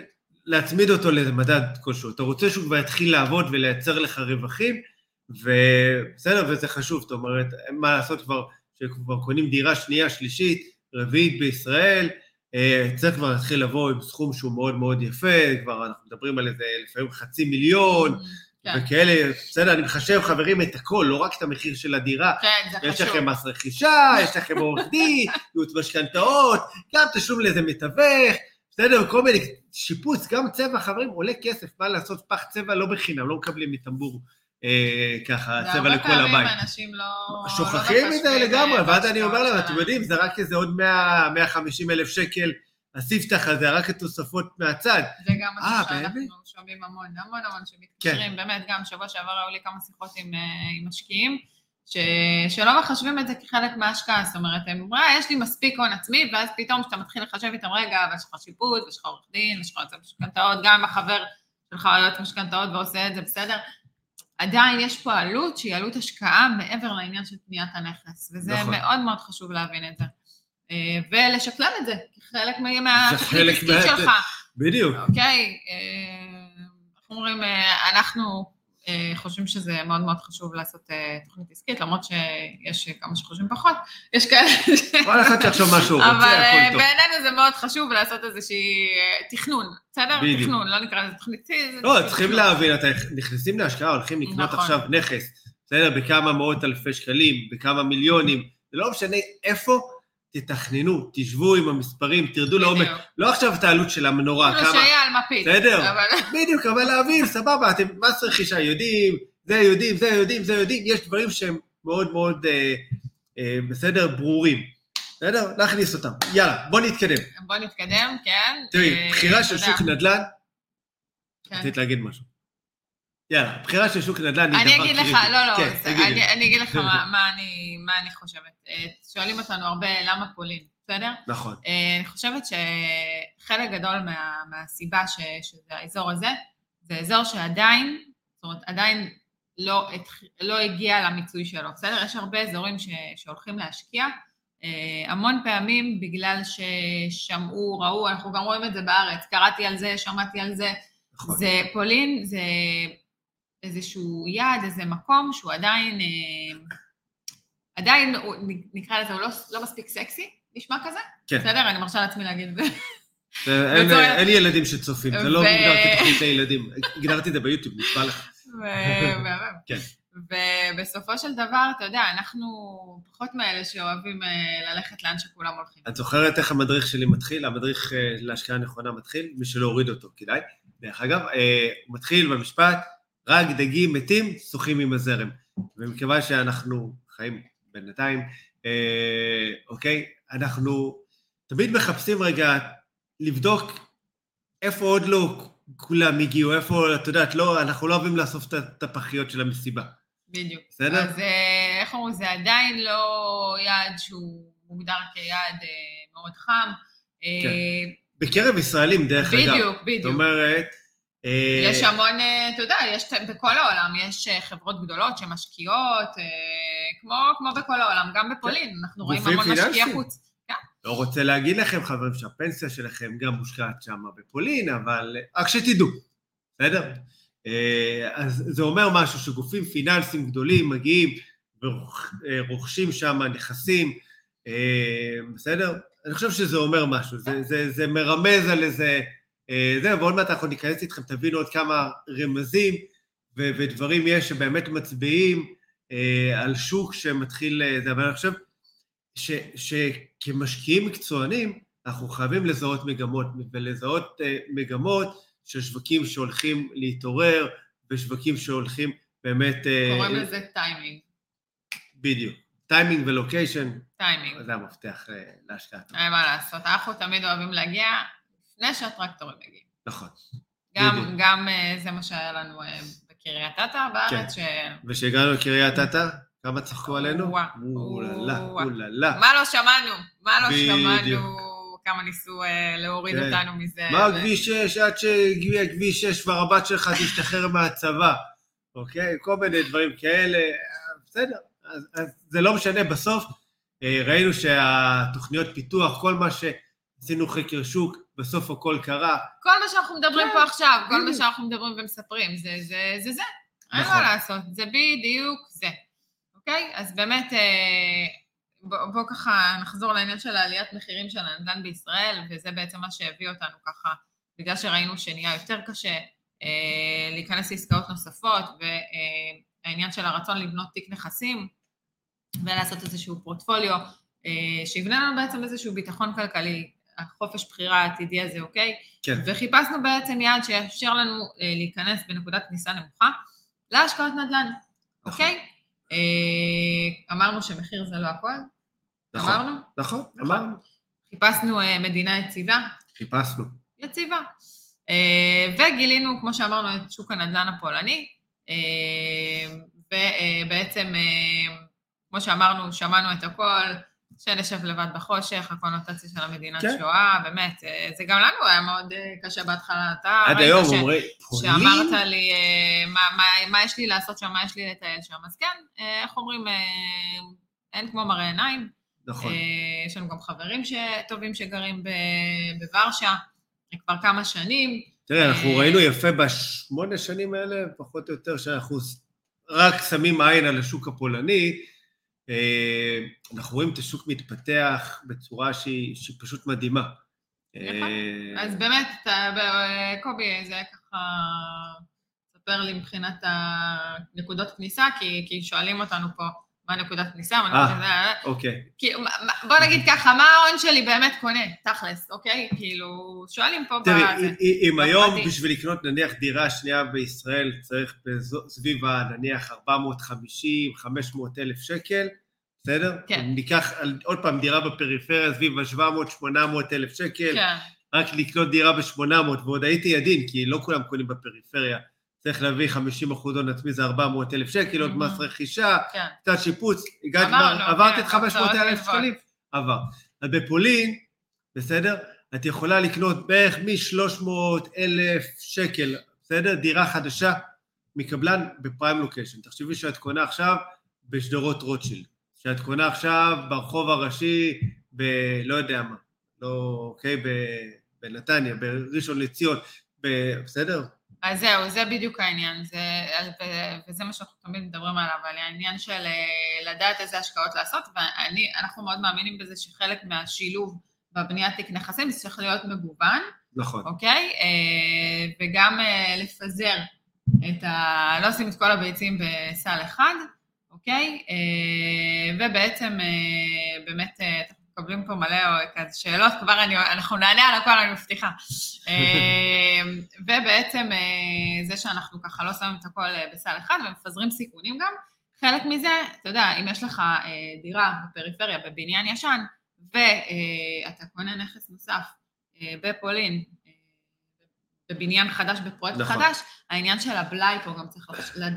[SPEAKER 2] להצמיד אותו למדד כלשהו. אתה רוצה שהוא כבר יתחיל לעבוד ולייצר לך רווחים, ובסדר, וזה חשוב, זאת אומרת, אין מה לעשות כבר, שכבר קונים דירה שנייה, שלישית, רביעית בישראל, אה, צריך כבר להתחיל לבוא עם סכום שהוא מאוד מאוד יפה, כבר אנחנו מדברים על איזה לפעמים חצי מיליון,
[SPEAKER 1] כן,
[SPEAKER 2] וכאלה, בסדר, אני מחשב, חברים, את הכל, לא רק את המחיר של הדירה,
[SPEAKER 1] כן, זה
[SPEAKER 2] יש
[SPEAKER 1] חשוב.
[SPEAKER 2] לכם מס רכישה, יש לכם עורך דין, [LAUGHS] ייעוץ משכנתאות, גם תשלום לאיזה מתווך, בסדר, כל מיני, שיפוץ, גם צבע, חברים, עולה כסף, מה לעשות, פח צבע לא בחינם, לא מקבלים מטמבור אה, ככה, צבע לכל
[SPEAKER 1] והרבה
[SPEAKER 2] הבית.
[SPEAKER 1] פעמים אנשים לא...
[SPEAKER 2] שוכחים
[SPEAKER 1] לא
[SPEAKER 2] מזה לגמרי, ואז אני אומר להם, אתם. יודעים, זה רק איזה עוד 100, 150 אלף שקל, הספתח הזה, רק התוספות מהצד.
[SPEAKER 1] זה גם משהו
[SPEAKER 2] אה,
[SPEAKER 1] שאנחנו? שומעים המון, המון המון שמתקשרים, באמת, גם שבוע שעבר היו לי כמה שיחות עם, אה, עם משקיעים, ש... שלא מחשבים את זה כחלק מההשקעה, זאת אומרת, הם אומרים, "אה, יש לי מספיק הון עצמי, ואז פתאום כשאתה מתחיל לחשב איתם, רגע, אבל יש לך שיפוט, ויש לך עורך דין, ויש לך יועץ משכנתאות, גם אם החבר שלך יועץ משכנתאות ועושה את זה בסדר, עדיין יש פה עלות שהיא עלות השקעה מעבר לעניין של קניית הנכס, וזה
[SPEAKER 2] נכון.
[SPEAKER 1] מאוד מאוד חשוב להבין את זה. אה, ולשקלל את זה,
[SPEAKER 2] חלק
[SPEAKER 1] עסקית
[SPEAKER 2] מה-
[SPEAKER 1] שלך.
[SPEAKER 2] בדיוק.
[SPEAKER 1] אוקיי, אה, איך אומרים, אה, אנחנו אה, חושבים שזה מאוד מאוד חשוב לעשות אה, תוכנית עסקית, למרות שיש כמה שחושבים פחות, יש כאלה ש...
[SPEAKER 2] כל אחד שיחשוב מה שהוא רוצה,
[SPEAKER 1] אבל אה,
[SPEAKER 2] הכל טוב.
[SPEAKER 1] בעינינו זה מאוד חשוב לעשות איזושהי אה, תכנון, בסדר?
[SPEAKER 2] בדיוק.
[SPEAKER 1] תכנון, לא נקרא לזה תוכנית עסקית.
[SPEAKER 2] לא, צריכים להבין, נכנסים להשקעה, הולכים לקנות
[SPEAKER 1] נכון.
[SPEAKER 2] עכשיו נכס, בסדר, בכמה מאות אלפי שקלים, בכמה מיליונים, זה לא משנה איפה, תתכננו, תשבו עם המספרים, תרדו לעומק. לא עכשיו את העלות של המנורה,
[SPEAKER 1] כאילו
[SPEAKER 2] כמה...
[SPEAKER 1] שיהיה על מפית.
[SPEAKER 2] בסדר. [LAUGHS] בדיוק, אבל להבין, סבבה, אתם מס רכישה יודעים, זה יודעים, זה יודעים, זה יודעים, יש דברים שהם מאוד מאוד, אה, אה, בסדר, ברורים. בסדר? להכניס אותם. יאללה, בוא נתקדם.
[SPEAKER 1] בוא נתקדם, כן.
[SPEAKER 2] תראי,
[SPEAKER 1] אה,
[SPEAKER 2] בחירה של שוק נדל"ן,
[SPEAKER 1] כן.
[SPEAKER 2] רצית להגיד משהו. יאללה, בחירה של שוק נדל"ן היא
[SPEAKER 1] אני
[SPEAKER 2] דבר
[SPEAKER 1] אגיד
[SPEAKER 2] קריטי.
[SPEAKER 1] לך, לא, לא,
[SPEAKER 2] כן,
[SPEAKER 1] זה-. אני אני אגיד לך מה- מה אני- מה אני חושבת. אה, שואלים אותנו הרבה למה פולין, בסדר?
[SPEAKER 2] נכון.
[SPEAKER 1] אה, אני חושבת שחלק גדול מה, מהסיבה ש, שזה האזור הזה, זה אזור שעדיין, זאת אומרת, עדיין לא, לא הגיע למיצוי שלו, בסדר? יש הרבה אזורים ש, שהולכים להשקיע, אה, המון פעמים בגלל ששמעו, ראו, אנחנו גם רואים את זה בארץ, קראתי על זה, שמעתי על זה,
[SPEAKER 2] נכון.
[SPEAKER 1] זה פולין, זה איזשהו יעד, איזה מקום שהוא עדיין, אה, עדיין, הוא- נקרא לזה, הוא לא, לא מספיק סקסי, נשמע כזה?
[SPEAKER 2] כן.
[SPEAKER 1] בסדר, אני מרשה לעצמי להגיד את זה. [LAUGHS]
[SPEAKER 2] אין-. אין ילדים שצופים, זה לא מוגדר כתוכנית לילדים. הגדרתי את זה ביוטיוב, נשבע לך.
[SPEAKER 1] מהמם. [LAUGHS]
[SPEAKER 2] כן.
[SPEAKER 1] ובסופו של דבר, אתה יודע, אנחנו פחות מאלה שאוהבים אה, ללכת לאן שכולם הולכים.
[SPEAKER 2] את זוכרת איך המדריך שלי מתחיל? המדריך אה, להשקעה נכונה מתחיל, מי שלא הוריד אותו, כדאי. דרך אגב, אה, הוא מתחיל במשפט, רק דגים מתים שוחים עם הזרם. ומכיוון שאנחנו חיים בינתיים, אה, אוקיי, אנחנו תמיד מחפשים רגע לבדוק איפה עוד לא כולם הגיעו, איפה, את יודעת, לא, אנחנו לא אוהבים לאסוף את- הפחיות של המסיבה.
[SPEAKER 1] בדיוק.
[SPEAKER 2] בסדר?
[SPEAKER 1] אז אה, איך אומרים, זה עדיין לא יעד שהוא מוגדר כיעד אה, מאוד חם. אה,
[SPEAKER 2] בקרב ישראלים, דרך אגב.
[SPEAKER 1] בדיוק,
[SPEAKER 2] זאת
[SPEAKER 1] בדיוק.
[SPEAKER 2] אומרת... אה,
[SPEAKER 1] יש המון, אה, אתה יודע, יש בכל העולם, יש אה, חברות גדולות שמשקיעות, כמו, כמו בכל העולם, גם בפולין, אנחנו רואים המון
[SPEAKER 2] פיננסיים.
[SPEAKER 1] חוץ.
[SPEAKER 2] לא רוצה להגיד לכם, חברים, שהפנסיה שלכם גם מושקעת שם בפולין, אבל רק שתדעו, בסדר? אז זה אומר משהו שגופים פיננסיים גדולים מגיעים ורוכשים שם נכסים, בסדר? אני חושב שזה אומר משהו, זה, זה, זה מרמז על איזה... אה, זה, ועוד מעט אנחנו ניכנס איתכם, תבינו עוד כמה רמזים ו- ודברים יש שבאמת מצביעים אה, על שוק שמתחיל... אה, זה, אבל אני חושב ש, שכמשקיעים מקצוענים, אנחנו חייבים לזהות מגמות, ולזהות אה, מגמות של שווקים שהולכים להתעורר, ושווקים שהולכים באמת... אה,
[SPEAKER 1] קוראים לזה טיימינג.
[SPEAKER 2] בדיוק. טיימינג ו location,
[SPEAKER 1] טיימינג.
[SPEAKER 2] זה המפתח אה, להשקעת.
[SPEAKER 1] אין מה לעשות, אנחנו תמיד אוהבים להגיע לפני שהטרקטורים מגיעים.
[SPEAKER 2] נכון.
[SPEAKER 1] גם,
[SPEAKER 2] בדיוק.
[SPEAKER 1] גם אה, זה מה שהיה לנו אה, בקריית אתא בארץ, ש...
[SPEAKER 2] וכשהגענו לקריית אתא, כמה צחקו עלינו? אוללה. אוללה.
[SPEAKER 1] מה לא שמענו? מה לא. שמענו? כמה ניסו אה, להוריד
[SPEAKER 2] כן.
[SPEAKER 1] אותנו מזה.
[SPEAKER 2] מה
[SPEAKER 1] ו-
[SPEAKER 2] כביש 6 עד שהגיע כביש 6 כבר הבת שלך תשתחרר מהצבא, אוקיי? כל מיני דברים כאלה, בסדר. אז, אז זה לא משנה, בסוף ראינו שהתוכניות פיתוח, כל מה שעשינו חקר שוק, בסוף הכל קרה.
[SPEAKER 1] כל מה שאנחנו מדברים
[SPEAKER 2] כן,
[SPEAKER 1] פה עכשיו, כל מה. שאנחנו מדברים ומספרים, זה זה, זה, זה. אין
[SPEAKER 2] נכון.
[SPEAKER 1] מה לעשות, זה בדיוק זה. אוקיי? אז באמת, אה, בואו בוא ככה נחזור לעניין של העליית מחירים של הנדל"ן בישראל, וזה בעצם מה שהביא אותנו ככה, בגלל שראינו שנהיה יותר קשה אה, להיכנס לעסקאות נוספות, והעניין של הרצון לבנות תיק נכסים, ולעשות איזשהו פורטפוליו, אה, שיבנה לנו בעצם איזשהו ביטחון כלכלי, החופש בחירה העתידי הזה, אוקיי?
[SPEAKER 2] כן,
[SPEAKER 1] וחיפשנו בעצם יעד שיאפשר לנו אה, להיכנס בנקודת כניסה נמוכה להשקעות נדל"ן,
[SPEAKER 2] נכון.
[SPEAKER 1] אוקיי? אה, אמרנו שמחיר זה לא הכל,
[SPEAKER 2] נכון,
[SPEAKER 1] אמרנו?
[SPEAKER 2] נכון, אמרנו,
[SPEAKER 1] חיפשנו אה, מדינה יציבה,
[SPEAKER 2] חיפשנו.
[SPEAKER 1] יציבה. אה, וגילינו, כמו שאמרנו, את שוק הנדל"ן הפולני, אה, ובעצם, אה, כמו שאמרנו, שמענו את הכל, שנשב לבד בחושך, הקונוטציה של המדינת
[SPEAKER 2] כן.
[SPEAKER 1] שואה, באמת, אה, זה גם לנו היה מאוד אה, קשה בהתחלה. אתה
[SPEAKER 2] עד
[SPEAKER 1] ראית
[SPEAKER 2] היום
[SPEAKER 1] ש-
[SPEAKER 2] אומרים, פולין?
[SPEAKER 1] שאמרת לי אה, מה, מה, מה יש לי לעשות שם, מה יש לי לטייל שם. אז כן, איך אומרים, אין כמו מראה עיניים.
[SPEAKER 2] נכון,
[SPEAKER 1] יש לנו גם חברים ש- טובים שגרים ב- בוורשה כבר כמה שנים.
[SPEAKER 2] תראה, אנחנו ראינו יפה בשמונה שנים האלה, פחות או יותר, שאנחנו רק שמים עין על השוק הפולני, אנחנו רואים את השוק מתפתח בצורה שהיא, שהיא פשוט מדהימה.
[SPEAKER 1] נכון.
[SPEAKER 2] אה,
[SPEAKER 1] אז באמת, ב- קובי, זה ככה, ספר לי מבחינת הנקודות כניסה, כי, כי שואלים אותנו פה מה נקודת כניסה, מה
[SPEAKER 2] אה.
[SPEAKER 1] נקודת... כניסה,
[SPEAKER 2] אוקיי,
[SPEAKER 1] כי, בוא נגיד ככה, מה ההון שלי באמת קונה, תכלס, אוקיי? כאילו, שואלים פה
[SPEAKER 2] תראי. אם- היום. בשביל לקנות נניח דירה שנייה בישראל צריך סביב ה- נניח 450, 500 אלף שקל, בסדר?
[SPEAKER 1] כן.
[SPEAKER 2] ניקח עוד פעם דירה בפריפריה סביב ה-700, 800 אלף שקל,
[SPEAKER 1] כן,
[SPEAKER 2] רק לקנות דירה ב-800, ועוד הייתי עדין, כי לא כולם קונים בפריפריה. צריך להביא 50 אחוז הון עצמי, זה 400 אלף שקל, עוד
[SPEAKER 1] Mhm.
[SPEAKER 2] מס רכישה,
[SPEAKER 1] כן.
[SPEAKER 2] קצת שיפוץ, הגעת כבר, עברת
[SPEAKER 1] כן,
[SPEAKER 2] את 500
[SPEAKER 1] הוצאות
[SPEAKER 2] אלף. שקלים, עבר. אז בפולין, בסדר? את יכולה לקנות בערך מ-300 אלף שקל, בסדר? דירה חדשה מקבלן בפריים לוקיישן. תחשבי שאת קונה עכשיו בשדרות רוטשילד, שאת קונה עכשיו ברחוב הראשי ב... לא יודע מה, לא, אוקיי? ב... בנתניה, בראשון לציון, ב... בסדר?
[SPEAKER 1] אז זהו, זה בדיוק העניין, זה, ו- וזה מה שאנחנו תמיד מדברים עליו, על העניין של אה, לדעת איזה השקעות לעשות, ואנחנו מאוד מאמינים בזה שחלק מהשילוב בבניית תיק נכסים זה צריך להיות מגוון,
[SPEAKER 2] נכון.
[SPEAKER 1] אוקיי? אה, וגם אה, לפזר את ה... לא לשים את כל הביצים בסל אחד, אוקיי? אה, ובעצם אה, באמת אה, אנחנו מקבלים פה מלא אה, כזה שאלות, כבר אני, אנחנו נענה על הכל, אני מבטיחה. אה, [LAUGHS] ובעצם אה, זה שאנחנו ככה לא שמים את הכל אה, בסל אחד ומפזרים סיכונים גם, חלק מזה, אתה יודע, אם יש לך אה, דירה בפריפריה בבניין ישן, ואתה קונה נכס נוסף אה, בפולין, אה, בבניין חדש, בפרויקט
[SPEAKER 2] נכון.
[SPEAKER 1] חדש, העניין של הבלאי פה גם צריך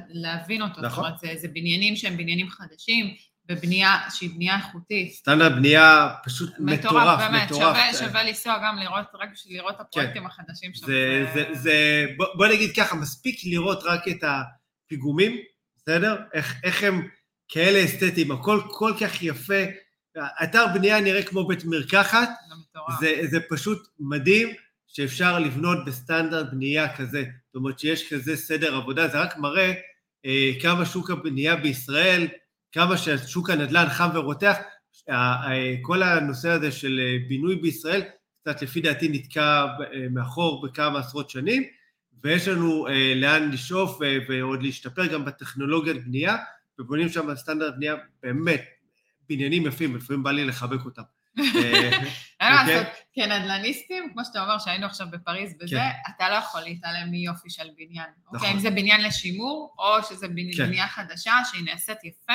[SPEAKER 1] להבין אותו.
[SPEAKER 2] נכון.
[SPEAKER 1] זאת אומרת, זה, זה בניינים שהם בניינים חדשים, בבנייה שהיא בנייה איכותית.
[SPEAKER 2] סטנדרט בנייה פשוט
[SPEAKER 1] מטורף,
[SPEAKER 2] מטורף,
[SPEAKER 1] באמת,
[SPEAKER 2] מטורף.
[SPEAKER 1] שווה, שווה לנסוע גם לראות, רק בשביל לראות את הפרויקטים החדשים שם.
[SPEAKER 2] זה, זה, זה, בוא, בוא נגיד ככה, מספיק לראות רק את הפיגומים, בסדר? איך, איך הם כאלה אסתטיים, הכל כל כך יפה. אתר בנייה נראה כמו בית מרקחת.
[SPEAKER 1] זה,
[SPEAKER 2] זה פשוט מדהים שאפשר לבנות בסטנדרט בנייה כזה. זאת אומרת שיש כזה סדר עבודה, זה רק מראה אה, כמה שוק הבנייה בישראל, כמה ששוק הנדל"ן חם ורותח. כל הנושא הזה של אה, בינוי בישראל, קצת לפי דעתי נתקע אה, מאחור בכמה עשרות שנים, ויש לנו אה, לאן לשאוף אה, ועוד להשתפר גם בטכנולוגיית בנייה, ובונים שם סטנדרט בנייה באמת, בניינים יפים, לפעמים בא לי לחבק אותם.
[SPEAKER 1] אין מה [LAUGHS]
[SPEAKER 2] אוקיי.
[SPEAKER 1] לעשות, כנדל"ניסטים, כמו שאתה אומר, שהיינו עכשיו בפריז וזה,
[SPEAKER 2] כן.
[SPEAKER 1] אתה לא יכול להתעלם מיופי של בניין.
[SPEAKER 2] נכון.
[SPEAKER 1] אוקיי, אם זה בניין לשימור, או שזה
[SPEAKER 2] כן.
[SPEAKER 1] בנייה חדשה שהיא נעשית יפה.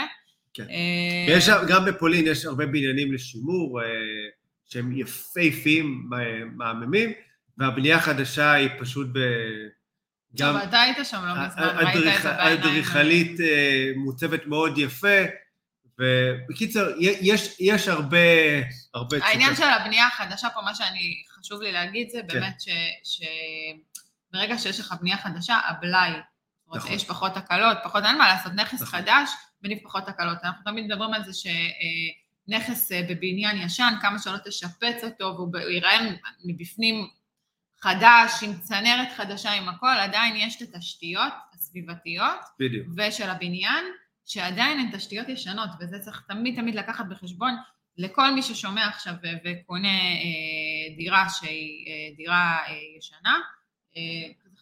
[SPEAKER 2] כן.
[SPEAKER 1] אה,
[SPEAKER 2] ויש גם בפולין יש הרבה בניינים לשימור אה, שהם יפהפיים, אה, מהממים, והבנייה החדשה היא פשוט ב...
[SPEAKER 1] טוב,
[SPEAKER 2] גם
[SPEAKER 1] אתה היית שם לא מזמן, ראית את זה בעיניים.
[SPEAKER 2] אדריכלית מוצבת מאוד יפה, ובקיצר, יש, יש הרבה, הרבה
[SPEAKER 1] העניין. של הבנייה החדשה פה, מה שאני, חשוב לי להגיד זה
[SPEAKER 2] כן.
[SPEAKER 1] באמת שברגע שיש לך בנייה חדשה, הבלאי,
[SPEAKER 2] נכון.
[SPEAKER 1] יש פחות הקלות, פחות, אין מה לעשות, נכס
[SPEAKER 2] נכון.
[SPEAKER 1] חדש, מניב פחות הקלות. אנחנו תמיד מדברים על זה שנכס אה, בבניין ישן, כמה שלא תשפץ אותו, והוא ייראה מבפנים חדש, עם צנרת חדשה, עם הכל, עדיין יש את התשתיות הסביבתיות,
[SPEAKER 2] בדיוק.
[SPEAKER 1] ושל הבניין, שעדיין הן תשתיות ישנות, וזה צריך תמיד תמיד לקחת בחשבון לכל מי ששומע עכשיו וקונה אה, דירה שהיא אה, דירה אה, ישנה.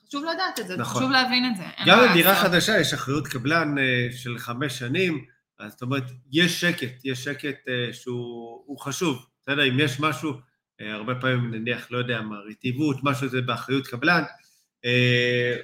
[SPEAKER 1] חשוב לדעת את זה,
[SPEAKER 2] נכון.
[SPEAKER 1] חשוב להבין את זה.
[SPEAKER 2] גם
[SPEAKER 1] לעשות.
[SPEAKER 2] חדשה יש אחריות קבלן של חמש שנים, אז זאת אומרת, יש שקט, יש שקט שהוא הוא חשוב. בסדר, אם יש משהו, הרבה פעמים נניח, לא יודע מה, רטיבות, משהו זה באחריות קבלן,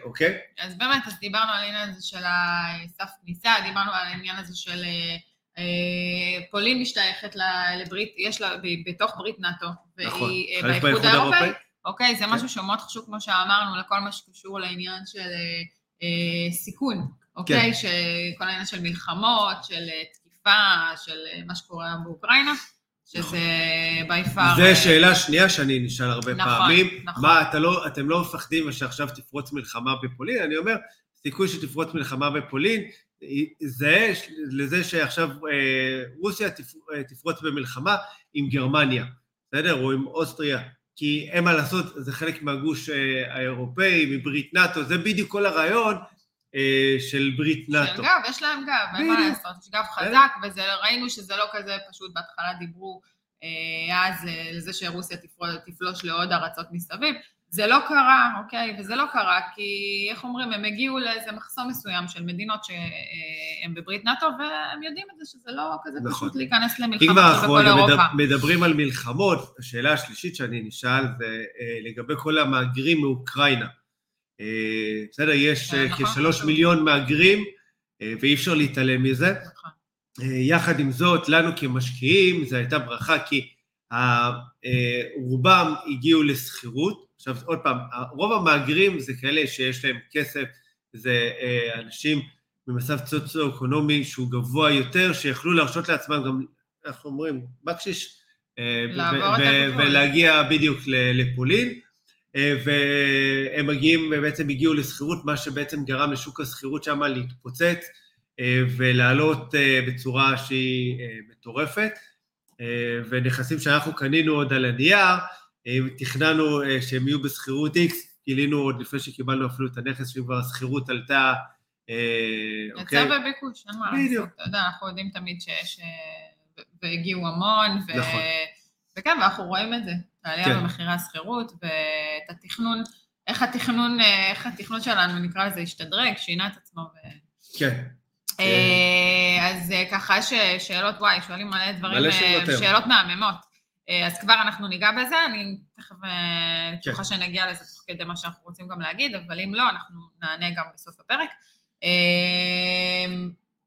[SPEAKER 2] אוקיי?
[SPEAKER 1] אז באמת, אז דיברנו על העניין הזה של הסף כניסה, דיברנו על העניין הזה של אה, אה, פולין משתייכת לברית, יש לה ב- בתוך ברית נאט"ו,
[SPEAKER 2] נכון.
[SPEAKER 1] והיא אה,
[SPEAKER 2] חלק
[SPEAKER 1] באיחוד האירופאי. אוקיי, זה
[SPEAKER 2] כן.
[SPEAKER 1] משהו שהוא מאוד חשוב, כמו שאמרנו, לכל מה שקשור לעניין של אה, אה, סיכון, אוקיי?
[SPEAKER 2] כן.
[SPEAKER 1] שכל העניין של מלחמות, של אה, תקיפה, של אה, מה שקורה באוקראינה, שזה by far...
[SPEAKER 2] זו
[SPEAKER 1] אה,
[SPEAKER 2] שאלה שנייה שאני נשאל הרבה
[SPEAKER 1] נכון,
[SPEAKER 2] פעמים.
[SPEAKER 1] נכון.
[SPEAKER 2] מה, אתה לא, אתם לא מפחדים שעכשיו תפרוץ מלחמה בפולין? אני אומר, סיכוי שתפרוץ מלחמה בפולין, זה לזה שעכשיו אה, רוסיה תפ, אה, תפרוץ במלחמה עם גרמניה, בסדר? או עם אוסטריה. כי אין מה לעשות, זה חלק מהגוש אה, האירופאי, מברית נאט"ו, זה בדיוק כל הרעיון של ברית
[SPEAKER 1] של
[SPEAKER 2] נאט"ו.
[SPEAKER 1] גב, יש להם גב, אין מה. לעשות, יש גב חזק, וראינו שזה לא כזה פשוט, בהתחלה דיברו אה, אז אה, לזה שרוסיה תפלוש לעוד ארצות מסביב, זה לא קרה, אוקיי? וזה לא קרה, כי איך אומרים, הם הגיעו לאיזה מחסום מסוים של מדינות שהן בברית נאט"ו, והם יודעים את זה שזה לא כזה
[SPEAKER 2] נכון.
[SPEAKER 1] פשוט להיכנס
[SPEAKER 2] אם
[SPEAKER 1] למלחמה
[SPEAKER 2] כבר
[SPEAKER 1] עכשיו
[SPEAKER 2] אנחנו
[SPEAKER 1] בכל
[SPEAKER 2] מדבר-
[SPEAKER 1] אירופה.
[SPEAKER 2] מדברים על מלחמות, השאלה השלישית שאני נשאל זה אה, לגבי כל המהגרים מאוקראינה. אה, בסדר, יש אה,
[SPEAKER 1] נכון,
[SPEAKER 2] כשלוש. מיליון מהגרים, אה, ואי אפשר להתעלם מזה.
[SPEAKER 1] נכון.
[SPEAKER 2] יחד עם זאת, לנו כמשקיעים, זו הייתה ברכה, כי רובם הגיעו לשכירות. עכשיו, עוד פעם, רוב המהגרים זה כאלה שיש להם כסף, זה אנשים במצב סוציו-אקונומי שהוא גבוה יותר, שיכלו להרשות לעצמם גם, איך אומרים, בקשיש. ולהגיע בדיוק לפולין. אה, והם מגיעים, בעצם הגיעו לשכירות, מה שבעצם גרם לשוק השכירות שם להתפוצץ אה, ולעלות אה, בצורה שהיא מטורפת. ונכסים שאנחנו קנינו עוד על הנייר, תכננו שהם יהיו בשכירות X, גילינו עוד לפני שקיבלנו אפילו את הנכס, שכבר השכירות עלתה, אה, אוקיי?
[SPEAKER 1] יצא בביקוש, אין מה לעשות.
[SPEAKER 2] בדיוק.
[SPEAKER 1] אתה יודע, אנחנו יודעים תמיד שיש... והגיעו המון, ו...
[SPEAKER 2] נכון.
[SPEAKER 1] וכן, ואנחנו רואים את זה, העלייה
[SPEAKER 2] כן.
[SPEAKER 1] במחירי השכירות, ואת התכנון, איך התכנון, אה, איך התכנון שלנו, נקרא לזה, השתדרג, שינה את עצמו. ו...
[SPEAKER 2] כן,
[SPEAKER 1] אה, אז אה, ככה יש שאלות, וואי, שואלים מלא דברים,
[SPEAKER 2] מלא שאלות.
[SPEAKER 1] שאלות מהממות. אז כבר אנחנו ניגע בזה, אני תכף
[SPEAKER 2] כן.
[SPEAKER 1] בטוחה שנגיע לזה תוך כדי מה שאנחנו רוצים גם להגיד, אבל אם לא, אנחנו נענה גם בסוף הפרק.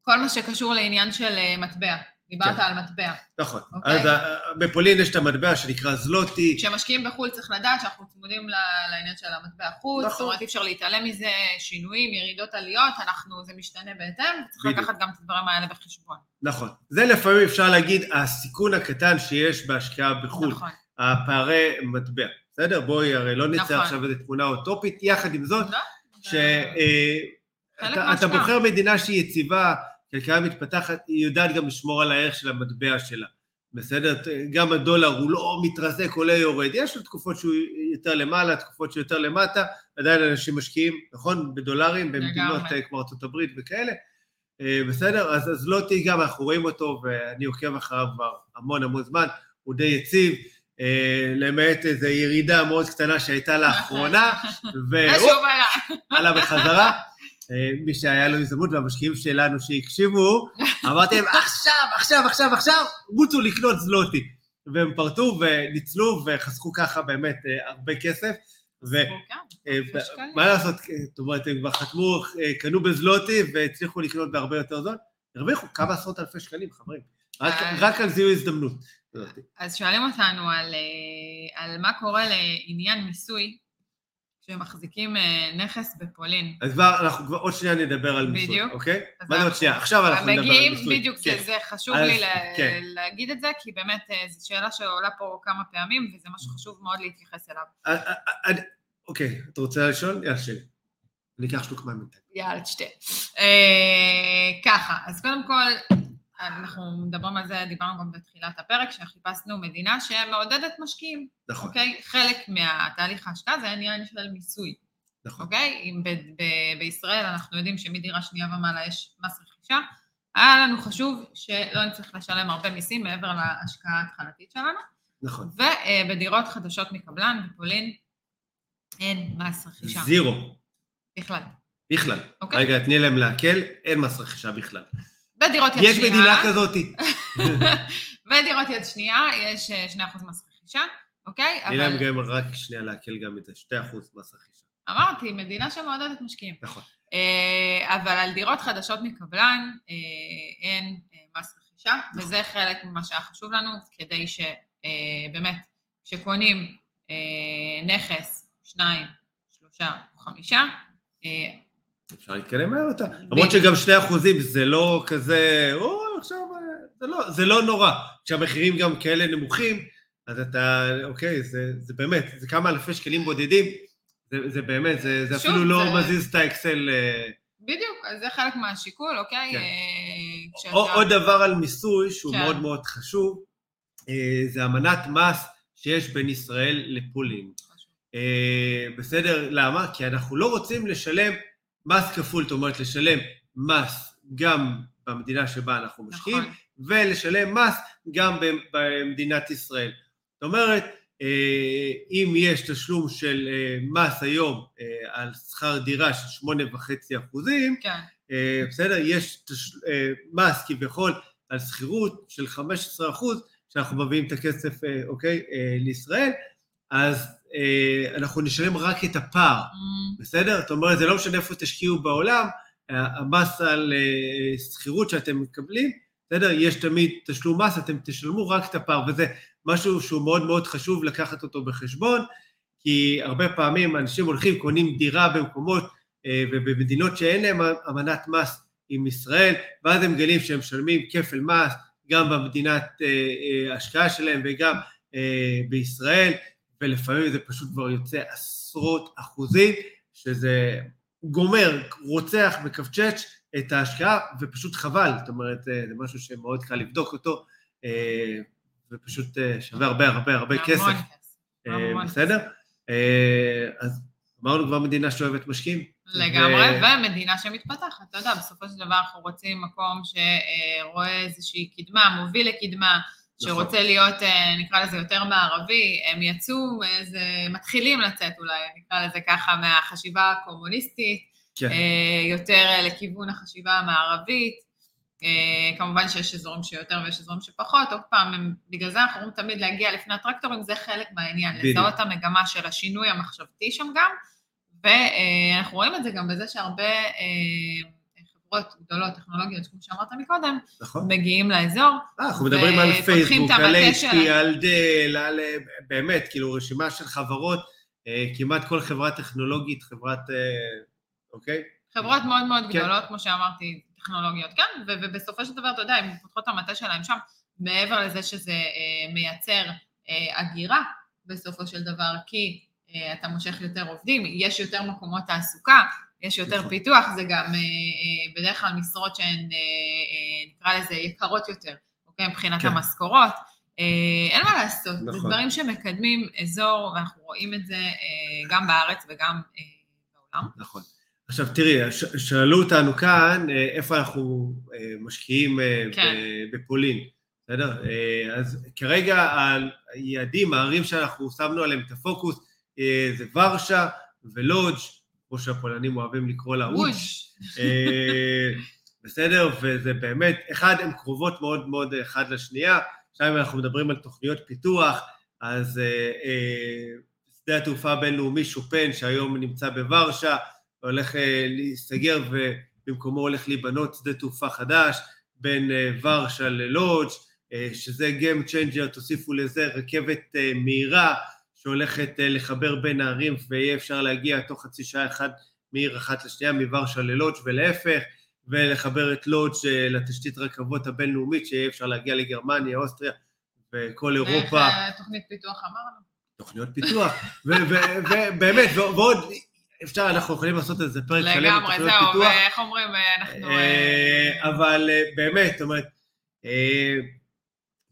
[SPEAKER 1] כל מה שקשור לעניין של מטבע, דיברת
[SPEAKER 2] כן.
[SPEAKER 1] על מטבע.
[SPEAKER 2] נכון.
[SPEAKER 1] אוקיי.
[SPEAKER 2] אז אה, בפולין יש את המטבע שנקרא זלוטי,
[SPEAKER 1] כשמשקיעים בחו"ל צריך לדעת שאנחנו צמודים לעניין של המטבע חוץ,
[SPEAKER 2] נכון.
[SPEAKER 1] זאת אומרת אי אפשר להתעלם מזה, שינויים, ירידות, עליות, אנחנו, זה משתנה בהתאם, וצריך
[SPEAKER 2] בדיוק.
[SPEAKER 1] לקחת גם את הדברים האלה בחשבון.
[SPEAKER 2] נכון. זה לפעמים אפשר להגיד הסיכון הקטן שיש בהשקעה בחו"ל.
[SPEAKER 1] נכון.
[SPEAKER 2] הפערי מטבע. בסדר? בואי, הרי לא נצא
[SPEAKER 1] נכון.
[SPEAKER 2] עכשיו איזו תמונה אוטופית, יחד עם זאת,
[SPEAKER 1] לא?
[SPEAKER 2] שאתה
[SPEAKER 1] מההשקעה.
[SPEAKER 2] בוחר מדינה שהיא יציבה, כלכלה מתפתחת, היא יודעת גם לשמור על הערך של המטבע שלה. בסדר? גם הדולר הוא לא מתרסק, עולה יורד. יש לו תקופות שהוא יותר למעלה, תקופות שהוא יותר למטה, עדיין אנשים משקיעים, נכון? בדולרים, במדינות כמו ארה"ב וכאלה. אה, בסדר? אז אז לא תהי גם, אנחנו רואים אותו, ואני עוקב אחריו כבר המון המון זמן, הוא די יציב, אה, למעט איזו ירידה מאוד קטנה שהייתה לאחרונה, [LAUGHS] והוא.
[SPEAKER 1] עלה
[SPEAKER 2] בחזרה. אה, מי שהיה לו הזדמנות, והמשקיעים שלנו שהקשיבו, [LAUGHS] אמרתי להם, עכשיו, עכשיו, עכשיו, עכשיו, רוצו לקנות זלוטי. והם פרטו וניצלו וחסכו ככה באמת אה, הרבה כסף.
[SPEAKER 1] כן,
[SPEAKER 2] אה. מה לעשות, זאת אומרת, הם כבר חתמו, קנו בזלוטי והצליחו לקנות בהרבה יותר זול, הרוויחו כמה עשרות אלפי שקלים, חברים. רק, על זיהוי הזדמנות.
[SPEAKER 1] אז שואלים אותנו על מה קורה לעניין מיסוי כשמחזיקים אה, נכס בפולין.
[SPEAKER 2] אז כבר, אנחנו כבר עוד שנייה נדבר על מיסוי,
[SPEAKER 1] בדיוק.
[SPEAKER 2] אוקיי? מה זה עוד שנייה? עכשיו אנחנו נדבר על מיסוי.
[SPEAKER 1] בדיוק,
[SPEAKER 2] כן.
[SPEAKER 1] זה, חשוב
[SPEAKER 2] אז-
[SPEAKER 1] לי
[SPEAKER 2] כן.
[SPEAKER 1] להגיד את זה, כי באמת אה, זו שאלה שעולה פה כמה פעמים, וזה משהו חשוב מאוד להתייחס אליו.
[SPEAKER 2] אה, אוקיי, אתה רוצה לשאול? יאללה, שאלה. אני אקח שלוק בינתיים.
[SPEAKER 1] יאללה, תשתה. ככה, אז קודם כל, אנחנו מדברים על זה, דיברנו גם בתחילת הפרק, שחיפשנו מדינה שמעודדת משקיעים,
[SPEAKER 2] נכון,
[SPEAKER 1] אוקיי? חלק מהתהליך ההשקעה זה העניין של מיסוי,
[SPEAKER 2] נכון.
[SPEAKER 1] אוקיי? אם ב- ב- בישראל אנחנו יודעים שמדירה שנייה ומעלה יש מס רכישה, היה לנו חשוב שלא נצטרך לשלם הרבה מיסים מעבר להשקעה ההתחלתית שלנו,
[SPEAKER 2] נכון.
[SPEAKER 1] ובדירות חדשות מקבלן בפולין אין מס רכישה
[SPEAKER 2] זירו,
[SPEAKER 1] בכלל,
[SPEAKER 2] בכלל.
[SPEAKER 1] אוקיי?
[SPEAKER 2] רגע, תני להם להקל, אין מס רכישה בכלל.
[SPEAKER 1] בדירות יד
[SPEAKER 2] יש
[SPEAKER 1] שנייה,
[SPEAKER 2] מדינה כזאתי. [LAUGHS]
[SPEAKER 1] בדירות יד שנייה יש אה, 2% מס רכישה, אוקיי?
[SPEAKER 2] להם
[SPEAKER 1] אבל
[SPEAKER 2] גם רק שנייה להקל גם את זה, 2% מס רכישה.
[SPEAKER 1] אמרתי, מדינה שמעודדת משקיעים.
[SPEAKER 2] נכון.
[SPEAKER 1] אה, אבל על דירות חדשות מקבלן אה, אין אה, מס רכישה,
[SPEAKER 2] נכון.
[SPEAKER 1] וזה חלק ממה שהיה חשוב לנו, כדי שבאמת, כשקונים אה, נכס, שניים, שלושה חמישה, אה,
[SPEAKER 2] אפשר להתקדם מהר יותר. למרות שגם 2% זה לא כזה, או, עכשיו, זה לא, זה לא נורא. כשהמחירים גם כאלה נמוכים, אז אתה, אוקיי, זה, זה באמת, זה כמה אלפי שקלים בודדים, זה, זה באמת, זה, זה
[SPEAKER 1] שוב,
[SPEAKER 2] אפילו לא
[SPEAKER 1] זה-
[SPEAKER 2] מזיז את האקסל. אה,
[SPEAKER 1] בדיוק, אז זה חלק מהשיקול, אוקיי?
[SPEAKER 2] כן.
[SPEAKER 1] אה, כשאתה-
[SPEAKER 2] עוד עוד דבר על מיסוי שהוא
[SPEAKER 1] כן.
[SPEAKER 2] מאוד מאוד חשוב, אה, זה אמנת מס שיש בין ישראל לפולין. אה, בסדר? למה? כי אנחנו לא רוצים לשלם מס כפול, זאת אומרת, לשלם מס גם במדינה שבה אנחנו משקיעים,
[SPEAKER 1] נכון.
[SPEAKER 2] ולשלם מס גם במדינת ישראל. זאת אומרת, אה, אם יש תשלום של אה, מס היום אה, על שכר דירה של שמונה וחצי אחוזים,
[SPEAKER 1] כן,
[SPEAKER 2] בסדר? יש תש... מס כביכול על שכירות של 15 אחוז, שאנחנו מביאים את הכסף, אוקיי, לישראל, אז אנחנו נשלם רק את הפער,
[SPEAKER 1] Mm,
[SPEAKER 2] בסדר? זאת אומרת, זה לא משנה איפה תשקיעו בעולם, המס על אה, שכירות שאתם מקבלים, בסדר? יש תמיד תשלום מס, אתם תשלמו רק את הפער, וזה משהו שהוא מאוד מאוד חשוב לקחת אותו בחשבון, כי הרבה פעמים אנשים הולכים, קונים דירה במקומות אה, ובמדינות שאין להם אמנת מס עם ישראל, ואז הם מגלים שהם משלמים כפל מס גם במדינת אה, אה, ההשקעה שלהם וגם אה, בישראל, ולפעמים זה פשוט כבר יוצא עשרות אחוזים, שזה גומר, רוצח, מקפצ'ץ' את ההשקעה, ופשוט חבל, זאת אומרת, אה, זה משהו שמאוד קל לבדוק אותו, אה, ופשוט אה, שווה הרבה הרבה הרבה
[SPEAKER 1] המון
[SPEAKER 2] כסף.
[SPEAKER 1] כסף. המון
[SPEAKER 2] בסדר? אה, אז אמרנו כבר מדינה שאוהבת משקיעים.
[SPEAKER 1] לגמרי,
[SPEAKER 2] ו-
[SPEAKER 1] ומדינה שמתפתחת, אתה יודע, בסופו של דבר אנחנו רוצים מקום שרואה איזושהי קדמה, מוביל לקדמה, שרוצה להיות, אה, נקרא לזה, יותר מערבי, הם יצאו, איזה, מתחילים לצאת אולי, נקרא לזה ככה, מהחשיבה הקומוניסטית,
[SPEAKER 2] כן,
[SPEAKER 1] אה, יותר אה, לכיוון החשיבה המערבית. כמובן שיש אזורים שיותר ויש אזורים שפחות, עוד פעם, הם, בגלל זה אנחנו אומרים תמיד להגיע לפני הטרקטורים, זה חלק מהעניין. לזהות את המגמה של השינוי המחשבתי שם גם, ואנחנו רואים את זה גם בזה שהרבה חברות גדולות, טכנולוגיות, כמו שאמרת מקודם,
[SPEAKER 2] נכון.
[SPEAKER 1] מגיעים לאזור,
[SPEAKER 2] אה, אנחנו מדברים על פייסבוק, על HP. על דל, על באמת, כאילו רשימה של חברות, אה, כמעט כל חברה טכנולוגית, חברת, אה, אוקיי?
[SPEAKER 1] חברות מאוד מאוד
[SPEAKER 2] כן.
[SPEAKER 1] גדולות, כמו שאמרתי, טכנולוגיות, כן, ו- ובסופו של דבר, אתה יודע, הם פותחות את המטה שלהם שם, מעבר לזה שזה אה, מייצר אה, הגירה בסופו של דבר, כי אה, אתה מושך יותר עובדים, יש יותר מקומות תעסוקה, יש יותר
[SPEAKER 2] נכון.
[SPEAKER 1] פיתוח, זה גם אה, אה, בדרך כלל משרות שהן, אה, נקרא לזה, יקרות יותר, אוקיי, מבחינת
[SPEAKER 2] כן.
[SPEAKER 1] המשכורות. אין מה לעשות, זה
[SPEAKER 2] נכון.
[SPEAKER 1] דברים שמקדמים אזור, ואנחנו רואים את זה גם בארץ וגם בעולם.
[SPEAKER 2] נכון. עכשיו תראי, שאלו אותנו כאן איפה אנחנו משקיעים
[SPEAKER 1] כן.
[SPEAKER 2] בפולין, בסדר? אז כרגע היעדים, הערים שאנחנו שמנו עליהם את הפוקוס, זה ורשה ולודג', כמו שהפולנים אוהבים לקרוא לה.
[SPEAKER 1] וודג'.
[SPEAKER 2] אה, בסדר? וזה באמת, אחד, הן קרובות מאוד מאוד אחד לשנייה, עכשיו אם אנחנו מדברים על תוכניות פיתוח, אז אה, אה, שדה התעופה הבינלאומי שופן, שהיום נמצא בוורשה, הולך אה, להיסגר ובמקומו הולך להיבנות שדה תעופה חדש בין אה, ורשה ללודג', אה, שזה Game Changer, תוסיפו לזה רכבת אה, מהירה שהולכת אה, לחבר בין הערים ויהיה אפשר להגיע תוך חצי שעה אחת מעיר אחת לשנייה, מוורשה ללודג' ולהפך, ולחבר את לודג' אה, לתשתית רכבות הבינלאומית, שיהיה אפשר להגיע לגרמניה, אוסטריה וכל אירופה.
[SPEAKER 1] איך אה, תוכנית פיתוח אמרנו?
[SPEAKER 2] תוכניות פיתוח, ובאמת, ועוד, אפשר, אנחנו יכולים לעשות איזה פרק שלם
[SPEAKER 1] לגמרי,
[SPEAKER 2] בתוכניות
[SPEAKER 1] זהו,
[SPEAKER 2] פיתוח,
[SPEAKER 1] ואיך אומרים, אנחנו...
[SPEAKER 2] אבל באמת, זאת אומרת,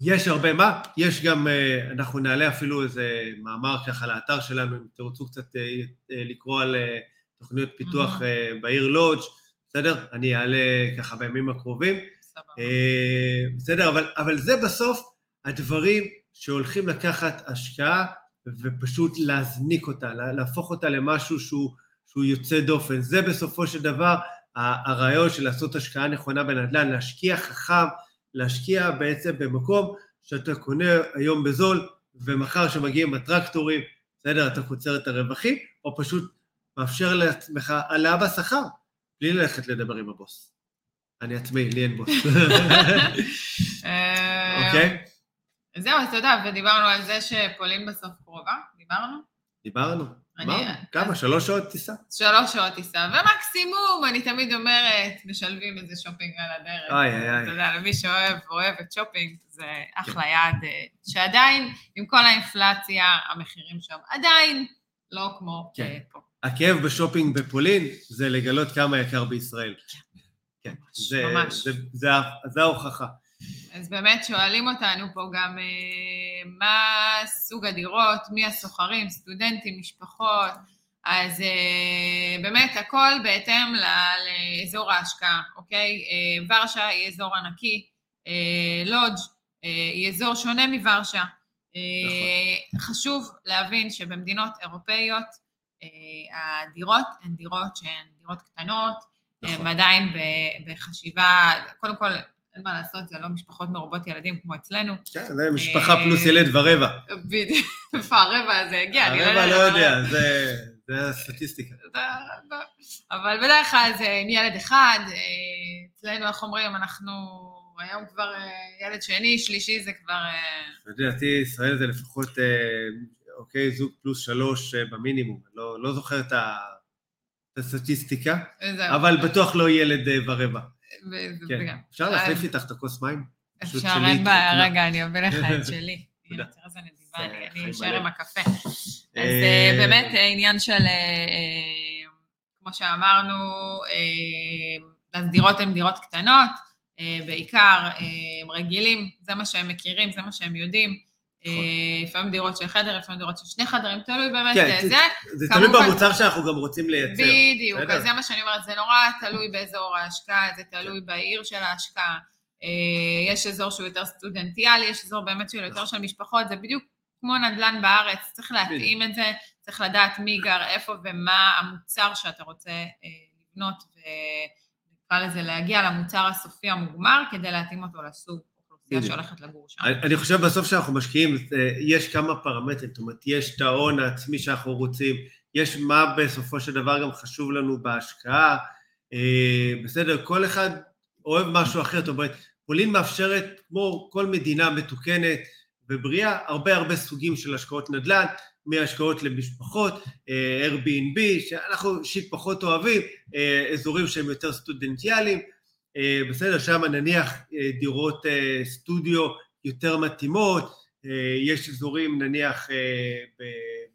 [SPEAKER 2] יש הרבה מה, יש גם, אה, אנחנו נעלה אפילו איזה מאמר ככה לאתר שלנו, אם תרצו קצת אה, אה, לקרוא על תוכניות פיתוח. אה, בעיר לודג', בסדר? אני אעלה ככה בימים הקרובים.
[SPEAKER 1] סבבה.
[SPEAKER 2] בסדר, אבל, אבל זה בסוף הדברים שהולכים לקחת השקעה ופשוט להזניק אותה, לה- להפוך אותה למשהו שהוא, שהוא יוצא דופן. זה בסופו של דבר הרעיון של לעשות השקעה נכונה בנדל"ן, להשקיע חכם, להשקיע בעצם במקום שאתה קונה היום בזול, ומחר שמגיעים הטרקטורים, בסדר, אתה קוצר את הרווחים, או פשוט מאפשר לעצמך העלאה בשכר, בלי ללכת לדבר עם הבוס. אני עצמאי, לי אין בוס. [LAUGHS]
[SPEAKER 1] אה,
[SPEAKER 2] אוקיי?
[SPEAKER 1] זהו, אז אתה יודע, ודיברנו על זה שפולין בסוף קרובה, דיברנו?
[SPEAKER 2] דיברנו. אמרנו. כמה? שלוש שעות טיסה?
[SPEAKER 1] שלוש שעות טיסה, ומקסימום, אני תמיד אומרת, משלבים איזה שופינג על הדרך.
[SPEAKER 2] איי, איי, איי.
[SPEAKER 1] אתה יודע, למי שאוהב ואוהב את שופינג, זה אחלה יעד, אה, שעדיין, עם כל האינפלציה, המחירים שם עדיין לא כמו
[SPEAKER 2] כן.
[SPEAKER 1] אה, פה.
[SPEAKER 2] הכאב בשופינג בפולין זה לגלות כמה יקר בישראל. כן, זה,
[SPEAKER 1] ממש.
[SPEAKER 2] זה, זה, ה- זה ההוכחה.
[SPEAKER 1] אז באמת שואלים אותנו פה גם אה, מה סוג הדירות, מי הסוחרים, סטודנטים, משפחות, אז אה, באמת הכל בהתאם לאזור ההשקעה, אוקיי? אה, ורשה היא אזור ענקי, לודג' היא אזור שונה מוורשה. אה, חשוב להבין שבמדינות אירופאיות הדירות הן דירות שהן דירות קטנות,
[SPEAKER 2] נכון.
[SPEAKER 1] הם עדיין בחשיבה, קודם כל, אין מה לעשות, זה לא משפחות מרובות ילדים כמו אצלנו.
[SPEAKER 2] כן, זה משפחה
[SPEAKER 1] אה,
[SPEAKER 2] פלוס ילד ורבע.
[SPEAKER 1] בדיוק, הרבע הזה הגיע? אני
[SPEAKER 2] הרבע לא. יודע, זה, הסטטיסטיקה.
[SPEAKER 1] אבל בדרך כלל זה עם ילד אחד, אה, אצלנו, איך אומרים, אנחנו היום כבר אה, ילד שני, שלישי זה כבר...
[SPEAKER 2] לדעתי ישראל זה לפחות, אוקיי, זוג פלוס שלוש במינימום. לא, לא זוכר את הסטטיסטיקה. אבל בטוח לא ילד ורבע. כן. אפשר להחליף איתך את הכוס מים?
[SPEAKER 1] אפשר, אין בעיה. רגע, אני אביא לך את [LAUGHS] שלי.
[SPEAKER 2] תודה.
[SPEAKER 1] אני, אשאר. עם הקפה. אז
[SPEAKER 2] אה,
[SPEAKER 1] אה, באמת אה, עניין של, אה, אה, כמו שאמרנו, אה, אז דירות הן דירות קטנות, אה, בעיקר אה, רגילים, זה מה שהם מכירים, זה מה שהם יודעים. אה, לפעמים דירות של חדר, לפעמים דירות של שני חדרים, תלוי באמת
[SPEAKER 2] כן, זה-
[SPEAKER 1] זה.
[SPEAKER 2] תלוי במוצר שאנחנו גם רוצים לייצר.
[SPEAKER 1] בדיוק. אז זה מה שאני אומרת, זה נורא תלוי באזור ההשקעה, זה תלוי בעיר של ההשקעה. אה, יש אזור שהוא יותר סטודנטיאלי, יש אזור באמת שהוא יותר של משפחות, זה בדיוק כמו נדל"ן בארץ, צריך להתאים את זה, צריך לדעת מי גר איפה ומה המוצר שאתה רוצה אה, לבנות, ונקרא לזה להגיע למוצר הסופי המוגמר, כדי להתאים אותו לסוג שהולכת לגור שם.
[SPEAKER 2] אני חושב בסוף שאנחנו משקיעים, אה, יש כמה פרמטרים, זאת אומרת, יש את ההון העצמי שאנחנו רוצים, יש מה בסופו של דבר גם חשוב לנו בהשקעה, אה, בסדר, כל אחד אוהב משהו אחר, זאת אומרת, פולין מאפשרת, כמו כל מדינה מתוקנת ובריאה, הרבה הרבה סוגים של השקעות נדל"ן, מהשקעות למשפחות, אה, Airbnb, שאנחנו אישית פחות אוהבים, אזורים שהם יותר סטודנטיאליים, בסדר, שם נניח אה, דירות אה, סטודיו יותר מתאימות, אה, יש אזורים נניח אה,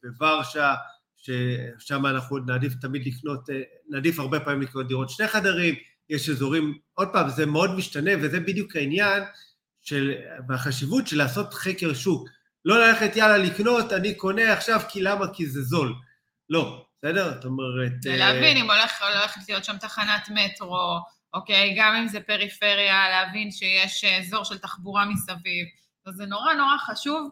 [SPEAKER 2] בוורשה, ששם אנחנו נעדיף תמיד לקנות, אה, נעדיף הרבה פעמים לקנות דירות שני חדרים, יש אזורים, עוד פעם, זה מאוד משתנה, וזה בדיוק העניין של, והחשיבות של לעשות חקר שוק. לא ללכת, יאללה, לקנות, אני קונה עכשיו, כי למה? כי זה זול. לא, בסדר? זאת אומרת... אה,
[SPEAKER 1] ולהבין אם הולכת להיות שם תחנת מטרו, אוקיי? גם אם זה פריפריה, להבין שיש אה, אזור של תחבורה מסביב. אז זה נורא נורא חשוב,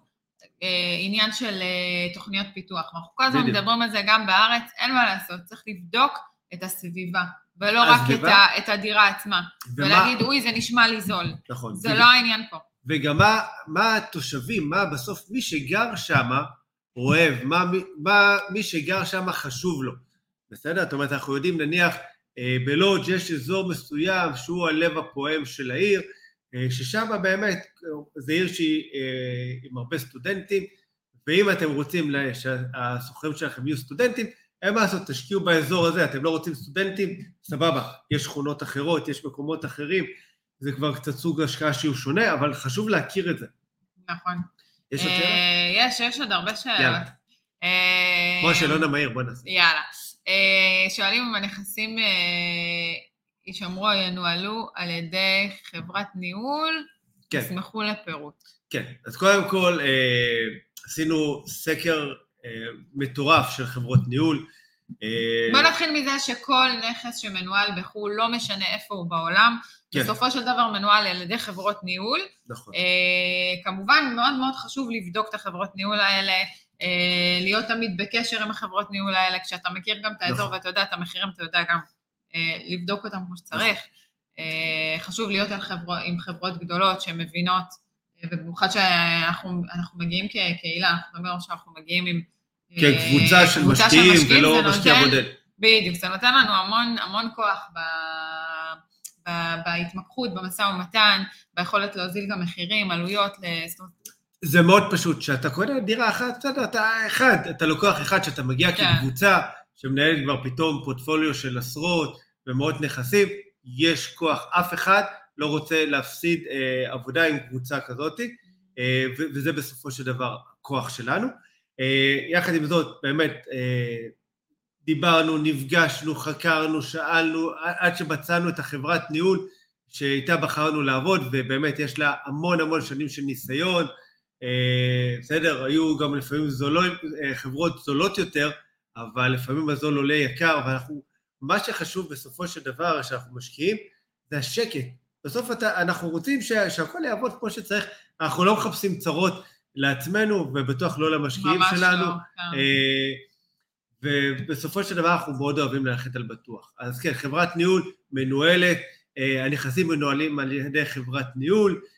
[SPEAKER 1] אה, עניין של אה, תוכניות פיתוח. אנחנו כל הזמן. מדברים על זה גם בארץ, אין מה לעשות, צריך לבדוק את הסביבה, ולא? רק את, ה, את הדירה עצמה.
[SPEAKER 2] ומה-
[SPEAKER 1] ולהגיד, אוי, זה נשמע לי זול.
[SPEAKER 2] נכון.
[SPEAKER 1] זה
[SPEAKER 2] בדיוק.
[SPEAKER 1] לא העניין פה.
[SPEAKER 2] וגם מה, מה התושבים, מה בסוף מי שגר שם אוהב, מה, מה מי שגר שם חשוב לו. בסדר? זאת אומרת, אנחנו יודעים, נניח, בלודג' יש אזור מסוים שהוא הלב הפועם של העיר, אה, ששם באמת, זו עיר שהיא אה, עם הרבה סטודנטים, ואם אתם רוצים שהסוחרים שלכם יהיו סטודנטים, אין מה לעשות, תשקיעו באזור הזה, אתם לא רוצים סטודנטים, סבבה, יש שכונות אחרות, יש מקומות אחרים, זה כבר קצת סוג השקעה שהוא שונה, אבל חשוב להכיר את זה.
[SPEAKER 1] נכון.
[SPEAKER 2] יש עוד שאלה?
[SPEAKER 1] יש, יש עוד הרבה שאלות.
[SPEAKER 2] יאללה. כמו השאלון המהיר, בוא נעשה.
[SPEAKER 1] יאללה. אה, שואלים אם הנכסים אה, יישמרו או ינוהלו על ידי חברת ניהול,
[SPEAKER 2] כן.
[SPEAKER 1] ישמחו לפירוט.
[SPEAKER 2] כן, אז קודם כל אה, עשינו סקר אה, מטורף של חברות ניהול. אה,
[SPEAKER 1] בוא נתחיל מזה שכל נכס שמנוהל בחו"ל, לא משנה איפה הוא בעולם,
[SPEAKER 2] כן.
[SPEAKER 1] בסופו של דבר מנוהל על ידי חברות ניהול.
[SPEAKER 2] נכון.
[SPEAKER 1] אה, כמובן, מאוד מאוד חשוב לבדוק את החברות ניהול האלה, להיות תמיד בקשר עם החברות ניהול האלה, כשאתה מכיר גם את האזור
[SPEAKER 2] נכון.
[SPEAKER 1] ואתה יודע את המחירים, אתה יודע גם אה, לבדוק אותם כמו שצריך. אה, חשוב להיות על חבר... עם חברות גדולות שמבינות, אה, ובמיוחד שאנחנו אנחנו מגיעים כקהילה, אנחנו אומרים שאנחנו מגיעים עם... אה,
[SPEAKER 2] כקבוצה של
[SPEAKER 1] קבוצה
[SPEAKER 2] משקיעים ולא משקיע בודד.
[SPEAKER 1] בדיוק, זה נותן לנו המון, המון כוח ב, ב, בהתמקחות, במשא ומתן, ביכולת להוזיל גם מחירים, עלויות, זאת אומרת,
[SPEAKER 2] זה מאוד פשוט, כשאתה קונה דירה אחת, בסדר, אתה אחד, אתה לוקח אחד שאתה מגיע
[SPEAKER 1] כן.
[SPEAKER 2] כקבוצה שמנהלת כבר פתאום פורטפוליו של עשרות ומאות נכסים, יש כוח, אף אחד לא רוצה להפסיד אה, עבודה עם קבוצה כזאת, אה, וזה בסופו של דבר הכוח שלנו. אה, יחד עם זאת, באמת, אה, דיברנו, נפגשנו, חקרנו, שאלנו, עד- שמצאנו את החברת ניהול שאיתה בחרנו לעבוד, ובאמת יש לה המון המון שנים של ניסיון, בסדר, היו גם לפעמים זולות, אה, חברות זולות יותר, אבל לפעמים הזול עולה יקר, ואנחנו, מה שחשוב בסופו של דבר שאנחנו משקיעים, זה השקט. בסוף אתה, אנחנו רוצים שה, שהכל יעבוד כמו שצריך, אנחנו לא מחפשים צרות לעצמנו, ובטוח לא למשקיעים שלנו.
[SPEAKER 1] לא. כן.
[SPEAKER 2] אה, ובסופו של דבר אנחנו מאוד אוהבים ללכת על בטוח. אז כן, חברת ניהול מנוהלת, אה, הנכסים מנוהלים על ידי חברת ניהול, אה,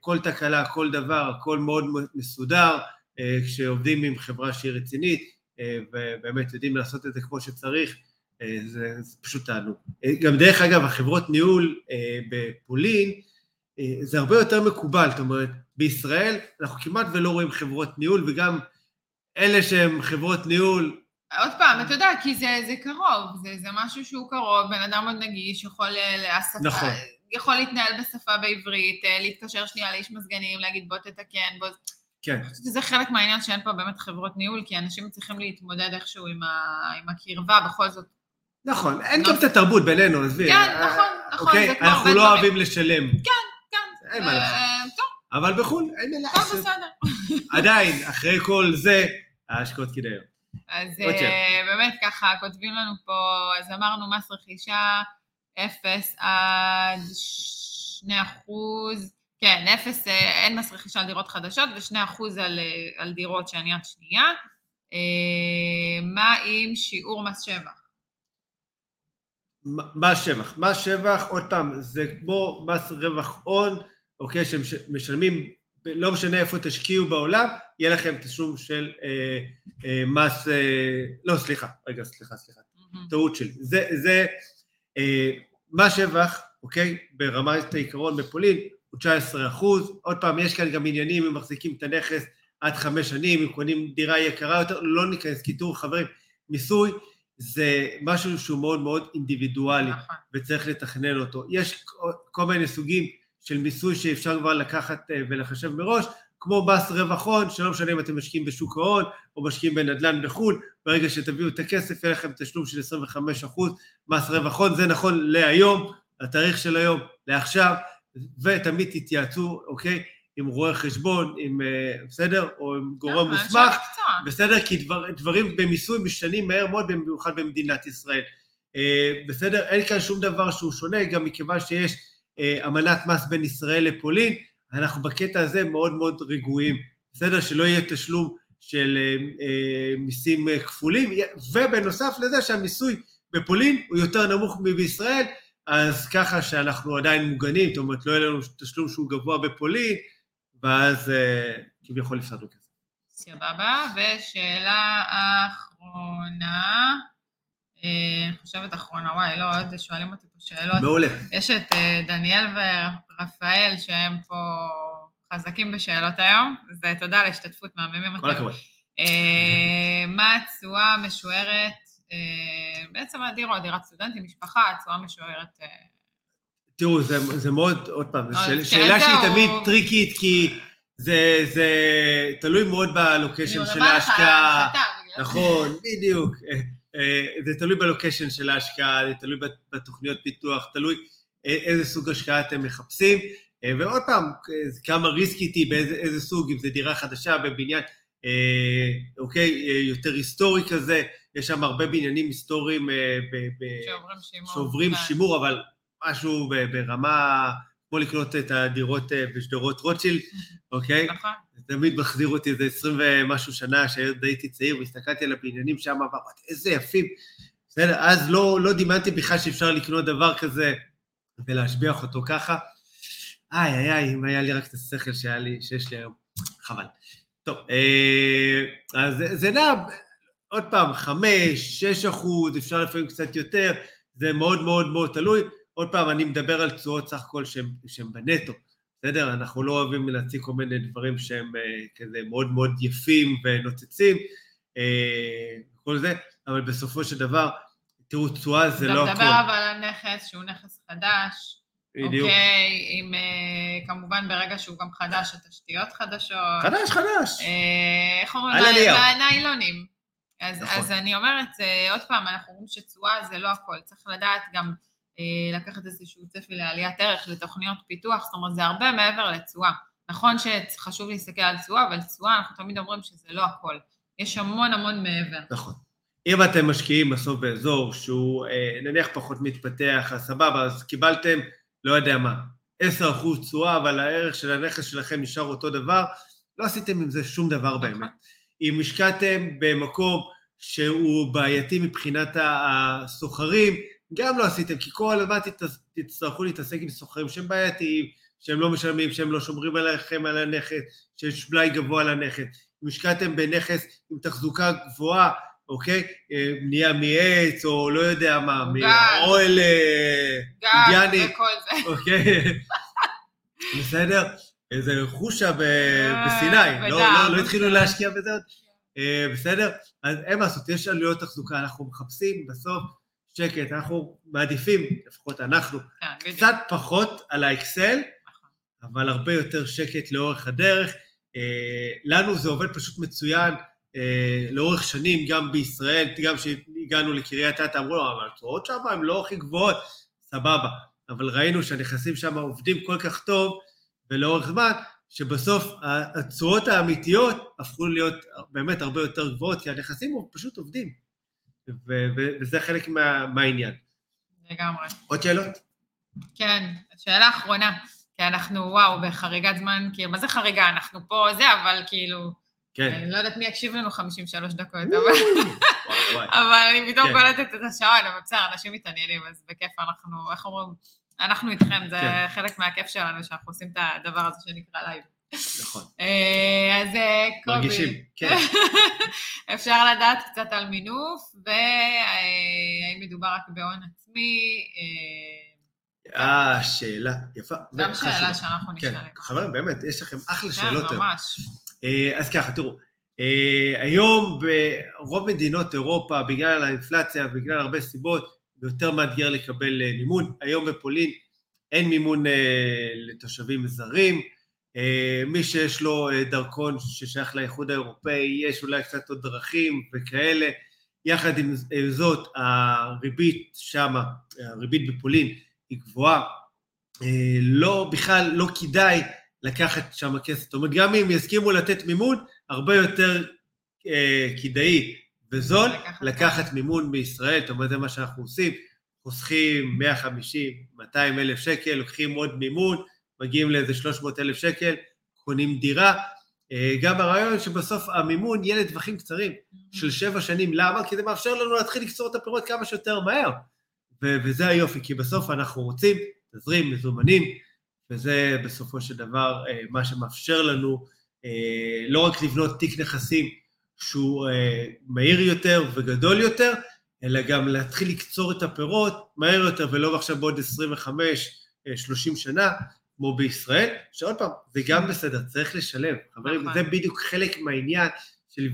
[SPEAKER 2] כל תקלה, כל דבר, הכל מאוד מסודר, אה, כשעובדים עם חברה שהיא רצינית, אה, ובאמת יודעים לעשות את זה כמו שצריך, אה, זה, זה פשוט תענוג. אה, גם דרך אגב, החברות ניהול אה, בפולין, אה, זה הרבה יותר מקובל, זאת אומרת, בישראל אנחנו כמעט ולא רואים חברות ניהול, וגם אלה שהם חברות ניהול,
[SPEAKER 1] עוד פעם, אתה יודע, כי זה, זה קרוב, זה, זה משהו שהוא קרוב, בן אדם עוד נגיש, יכול ל- להשפה,
[SPEAKER 2] נכון.
[SPEAKER 1] יכול להתנהל בשפה בעברית, אה, להתקשר שנייה לאיש מזגנים, להגיד בוא תתקן, בוא...
[SPEAKER 2] כן,
[SPEAKER 1] אני חושבת שזה חלק מהעניין שאין פה באמת חברות ניהול, כי אנשים צריכים להתמודד איכשהו עם, ה, עם הקרבה, בכל זאת.
[SPEAKER 2] נכון, אין
[SPEAKER 1] לא.
[SPEAKER 2] גם את התרבות בינינו, עזבי.
[SPEAKER 1] כן,
[SPEAKER 2] אה,
[SPEAKER 1] נכון, נכון,
[SPEAKER 2] אוקיי?
[SPEAKER 1] זה כמו
[SPEAKER 2] אנחנו לא
[SPEAKER 1] דברים.
[SPEAKER 2] אוהבים לשלם,
[SPEAKER 1] כן,
[SPEAKER 2] אין מה לעשות.
[SPEAKER 1] אה, טוב,
[SPEAKER 2] אבל בחו"ל אין מה
[SPEAKER 1] טוב,
[SPEAKER 2] לעשות.
[SPEAKER 1] בסדר. [LAUGHS]
[SPEAKER 2] עדיין, אחרי כל זה, ההשקעות כדאיות.
[SPEAKER 1] אז. אה, באמת ככה, כותבים לנו פה, אז אמרנו מס רכישה, 0 עד 2 אחוז, כן, 0, אין מס רכישה על דירות חדשות ו-2 אחוז על, אה, על דירות שהן יד שנייה. אה, מה עם שיעור מס שבח?
[SPEAKER 2] מס שבח. מס שבח, עוד פעם, זה כמו מס רווח הון, אוקיי, שמשלמים, לא משנה איפה תשקיעו בעולם, יהיה לכם תשלום של אה, אה, מס, אה, לא, סליחה, רגע, סליחה, סליחה, טעות שלי. זה, זה אה, מס שבח, אוקיי, ברמת העיקרון בפולין, הוא 19 אחוז. עוד פעם, יש כאן גם עניינים אם מחזיקים את הנכס עד חמש שנים, אם קונים דירה יקרה יותר, לא ניכנס, תראו, חברים, מיסוי זה משהו שהוא מאוד מאוד אינדיבידואלי.
[SPEAKER 1] נכון.
[SPEAKER 2] וצריך לתכנן אותו. יש כל מיני סוגים של מיסוי שאפשר כבר לקחת אה, ולחשב מראש, כמו מס רווח הון, שלא משנה אם אתם משקיעים בשוק ההון או משקיעים בנדל"ן בחו"ל, ברגע שתביאו את הכסף יהיה לכם תשלום של 25% מס רווח הון, זה נכון להיום, לתאריך של היום, לעכשיו, ותמיד תתייעצו, אוקיי, עם רואה חשבון, עם, אה, בסדר? או עם גורם
[SPEAKER 1] נכון,
[SPEAKER 2] מוסמך. בסדר? כי דבר, דברים במיסוי משתנים מהר מאוד, במיוחד במדינת ישראל. אה, בסדר? אין כאן שום דבר שהוא שונה, גם מכיוון שיש אה, אמנת מס בין ישראל לפולין, אנחנו בקטע הזה מאוד מאוד רגועים. בסדר? שלא יהיה תשלום של אה, אה, מיסים אה, כפולים, ובנוסף לזה שהמיסוי בפולין הוא יותר נמוך מבישראל, אז ככה שאנחנו עדיין מוגנים, זאת אומרת, לא יהיה לנו תשלום שהוא גבוה בפולין, ואז אה, כביכול הפסדנו כסף.
[SPEAKER 1] סבבה, ושאלה אחרונה, חושבת אחרונה, וואי, לא, עוד שואלים אותי פה שאלות.
[SPEAKER 2] מעולה.
[SPEAKER 1] יש את אה, דניאל ורפאל שהם פה חזקים בשאלות היום, ותודה על ההשתתפות, מהממים
[SPEAKER 2] כל
[SPEAKER 1] אתם.
[SPEAKER 2] הכבוד.
[SPEAKER 1] אה, מה התשואה המשוערת, אה, בעצם הדירות, דירת סטודנטים, משפחה, התשואה המשוערת, אה,
[SPEAKER 2] תראו, זה, זה מאוד, עוד פעם, זו
[SPEAKER 1] אז
[SPEAKER 2] שאל,
[SPEAKER 1] כן,
[SPEAKER 2] שאלה שהיא
[SPEAKER 1] זהו.
[SPEAKER 2] תמיד טריקית, כי זה, זה תלוי מאוד בלוקיישן
[SPEAKER 1] אני
[SPEAKER 2] של ההשקעה. נכון, בדיוק. אה, זה תלוי בלוקיישן של ההשקעה, זה תלוי בת- בתוכניות פיתוח, תלוי אה, איזה סוג השקעה אתם מחפשים. אה, ועוד פעם, כמה ריסק איתי, באיזה איזה סוג, אם זה דירה חדשה בבניין, אוקיי, יותר היסטורי כזה, יש שם הרבה בניינים היסטוריים ב- ב-
[SPEAKER 1] שעוברים שימור.
[SPEAKER 2] שעוברים
[SPEAKER 1] כן.
[SPEAKER 2] שימור, אבל משהו ברמה, כמו לקנות את הדירות אה, בשדרות רוטשילד, אוקיי?
[SPEAKER 1] נכון.
[SPEAKER 2] זה תמיד מחזיר אותי איזה עשרים ומשהו שנה, שעוד הייתי צעיר, והסתכלתי על הבניינים שם, ואמרתי, איזה יפים. בסדר, אז לא, לא דמיינתי בכלל שאפשר לקנות דבר כזה ולהשביח אותו ככה. איי, איי, איי, אם היה לי רק את השכל שהיה לי, שיש לי היום. חבל. טוב, אה, אז זה נע, עוד פעם, חמש, שש אחוז, אפשר לפעמים קצת יותר, זה מאוד מאוד מאוד תלוי. עוד פעם, אני מדבר על תשואות סך הכל שהן בנטו. בסדר? אנחנו לא אוהבים להציג כל מיני דברים שהם אה, כזה מאוד מאוד יפים ונוצצים, אה, כל זה, אבל בסופו של דבר, תראו, תשואה זה
[SPEAKER 1] אתה
[SPEAKER 2] לא
[SPEAKER 1] מדבר
[SPEAKER 2] הכל.
[SPEAKER 1] אבל על נכס שהוא נכס חדש,
[SPEAKER 2] בדיוק.
[SPEAKER 1] אוקיי, עם, אה, כמובן ברגע שהוא גם חדש, התשתיות חדשות.
[SPEAKER 2] חדש, חדש.
[SPEAKER 1] אה, איך אומרים? מהניילונים. אז,
[SPEAKER 2] נכון.
[SPEAKER 1] אז אני אומרת, אה, עוד פעם, אנחנו אומרים שתשואה זה לא הכל, צריך לדעת גם לקחת איזשהו צפי לעליית ערך לתוכניות פיתוח, זאת אומרת, זה הרבה מעבר לתשואה. נכון שחשוב להסתכל על תשואה, אבל תשואה, אנחנו תמיד אומרים שזה לא הכל. יש המון המון מעבר.
[SPEAKER 2] נכון. אם אתם משקיעים בסוף באזור שהוא אה, נניח פחות מתפתח, אז סבבה, אז קיבלתם, לא יודע מה, 10% תשואה, אבל הערך של הנכס שלכם נשאר אותו דבר, לא עשיתם עם זה שום דבר באמת. אם השקעתם במקום שהוא בעייתי מבחינת הסוחרים, גם לא עשיתם, כי כל הזמן תצטרכו להתעסק עם סוחרים שהם בעייתיים, שהם לא משלמים, שהם לא שומרים עליכם על הנכס, שיש בלאי גבוה לנכס. אם השקעתם בנכס עם תחזוקה גבוהה, אוקיי? אה, בנייה מעץ, או לא יודע מה. מאוהל אה,
[SPEAKER 1] גג
[SPEAKER 2] אינדיאני,
[SPEAKER 1] וכל זה.
[SPEAKER 2] אוקיי? [LAUGHS] בסדר? איזה חושה
[SPEAKER 1] אה,
[SPEAKER 2] בסיני, לא-. לא לא התחילו להשקיע בזה עוד? אה, בסדר? אז אין מה לעשות, יש עלויות תחזוקה, אנחנו מחפשים בסוף שקט, אנחנו מעדיפים, לפחות אנחנו,
[SPEAKER 1] בדיוק.
[SPEAKER 2] קצת פחות על האקסל,
[SPEAKER 1] נכון.
[SPEAKER 2] אבל הרבה יותר שקט לאורך הדרך. אה, לנו זה עובד פשוט מצוין אה, לאורך שנים, גם בישראל, גם כשהגענו לקריית אתא, אמרו לו, אבל התשואות שם הן לא הכי גבוהות, סבבה. אבל ראינו שהנכסים שם עובדים כל כך טוב ולאורך זמן, שבסוף התשואות האמיתיות הפכו להיות באמת הרבה יותר גבוהות, כי הנכסים פשוט עובדים. ו- ו- וזה חלק מה- מהעניין.
[SPEAKER 1] לגמרי.
[SPEAKER 2] עוד שאלות?
[SPEAKER 1] כן, שאלה אחרונה. כי אנחנו, וואו, בחריגת זמן, כאילו, מה זה חריגה? אנחנו פה זה, אבל כאילו,
[SPEAKER 2] כן.
[SPEAKER 1] אני לא יודעת מי יקשיב לנו 53 דקות, אבל... אבל אני פתאום
[SPEAKER 2] כן.
[SPEAKER 1] קולטת את השעון, אבל בסדר, אנשים מתעניינים, אז בכיף אנחנו, איך אומרים, אנחנו איתכם, זה
[SPEAKER 2] כן.
[SPEAKER 1] חלק מהכיף שלנו, שאנחנו עושים את הדבר הזה שנקרא לייב.
[SPEAKER 2] נכון.
[SPEAKER 1] אה, אז אה, קובי,
[SPEAKER 2] מרגישים, כן. [LAUGHS]
[SPEAKER 1] אפשר לדעת קצת על מינוף, והאם מדובר רק בהון עצמי, אה,
[SPEAKER 2] אה, שאלה יפה.
[SPEAKER 1] גם. שאלה שאנחנו
[SPEAKER 2] כן,
[SPEAKER 1] נשאל.
[SPEAKER 2] חברים, באמת, יש לכם אחלה
[SPEAKER 1] כן,
[SPEAKER 2] שאלות. היום.
[SPEAKER 1] ממש.
[SPEAKER 2] אה, אז ככה, תראו, אה, היום ברוב מדינות אירופה, בגלל האינפלציה, בגלל הרבה סיבות, יותר מאתגר לקבל אה, מימון. היום בפולין אין מימון אה, לתושבים זרים. אה, מי שיש לו אה, דרכון ששייך לאיחוד האירופאי, יש אולי קצת עוד דרכים וכאלה. יחד עם זאת, הריבית שמה, הריבית בפולין היא גבוהה. אה, לא, בכלל לא כדאי לקחת שם כסף. זאת אומרת, גם אם יסכימו לתת מימון, הרבה יותר אה, כדאי וזול
[SPEAKER 1] לקחת
[SPEAKER 2] לקחת מימון בישראל, זאת אומרת, זה מה שאנחנו עושים, חוסכים 150, 200 אלף שקל, לוקחים עוד מימון, מגיעים לאיזה 300 אלף שקל, קונים דירה. אה, גם הרעיון שבסוף המימון יהיה לטווחים קצרים של שבע שנים, למה? כי זה מאפשר לנו להתחיל לקצור את הפירות כמה שיותר מהר. ו- וזה היופי, כי בסוף אנחנו רוצים תזרים מזומנים, וזה בסופו של דבר אה, מה שמאפשר לנו אה, לא רק לבנות תיק נכסים שהוא מהיר יותר וגדול יותר, אלא גם להתחיל לקצור את הפירות מהר יותר ולא עכשיו בעוד 25-30 שנה, כמו בישראל, שעוד פעם, זה גם בסדר, צריך לשלב. חברים,
[SPEAKER 1] נכון.
[SPEAKER 2] זה בדיוק חלק מהעניין של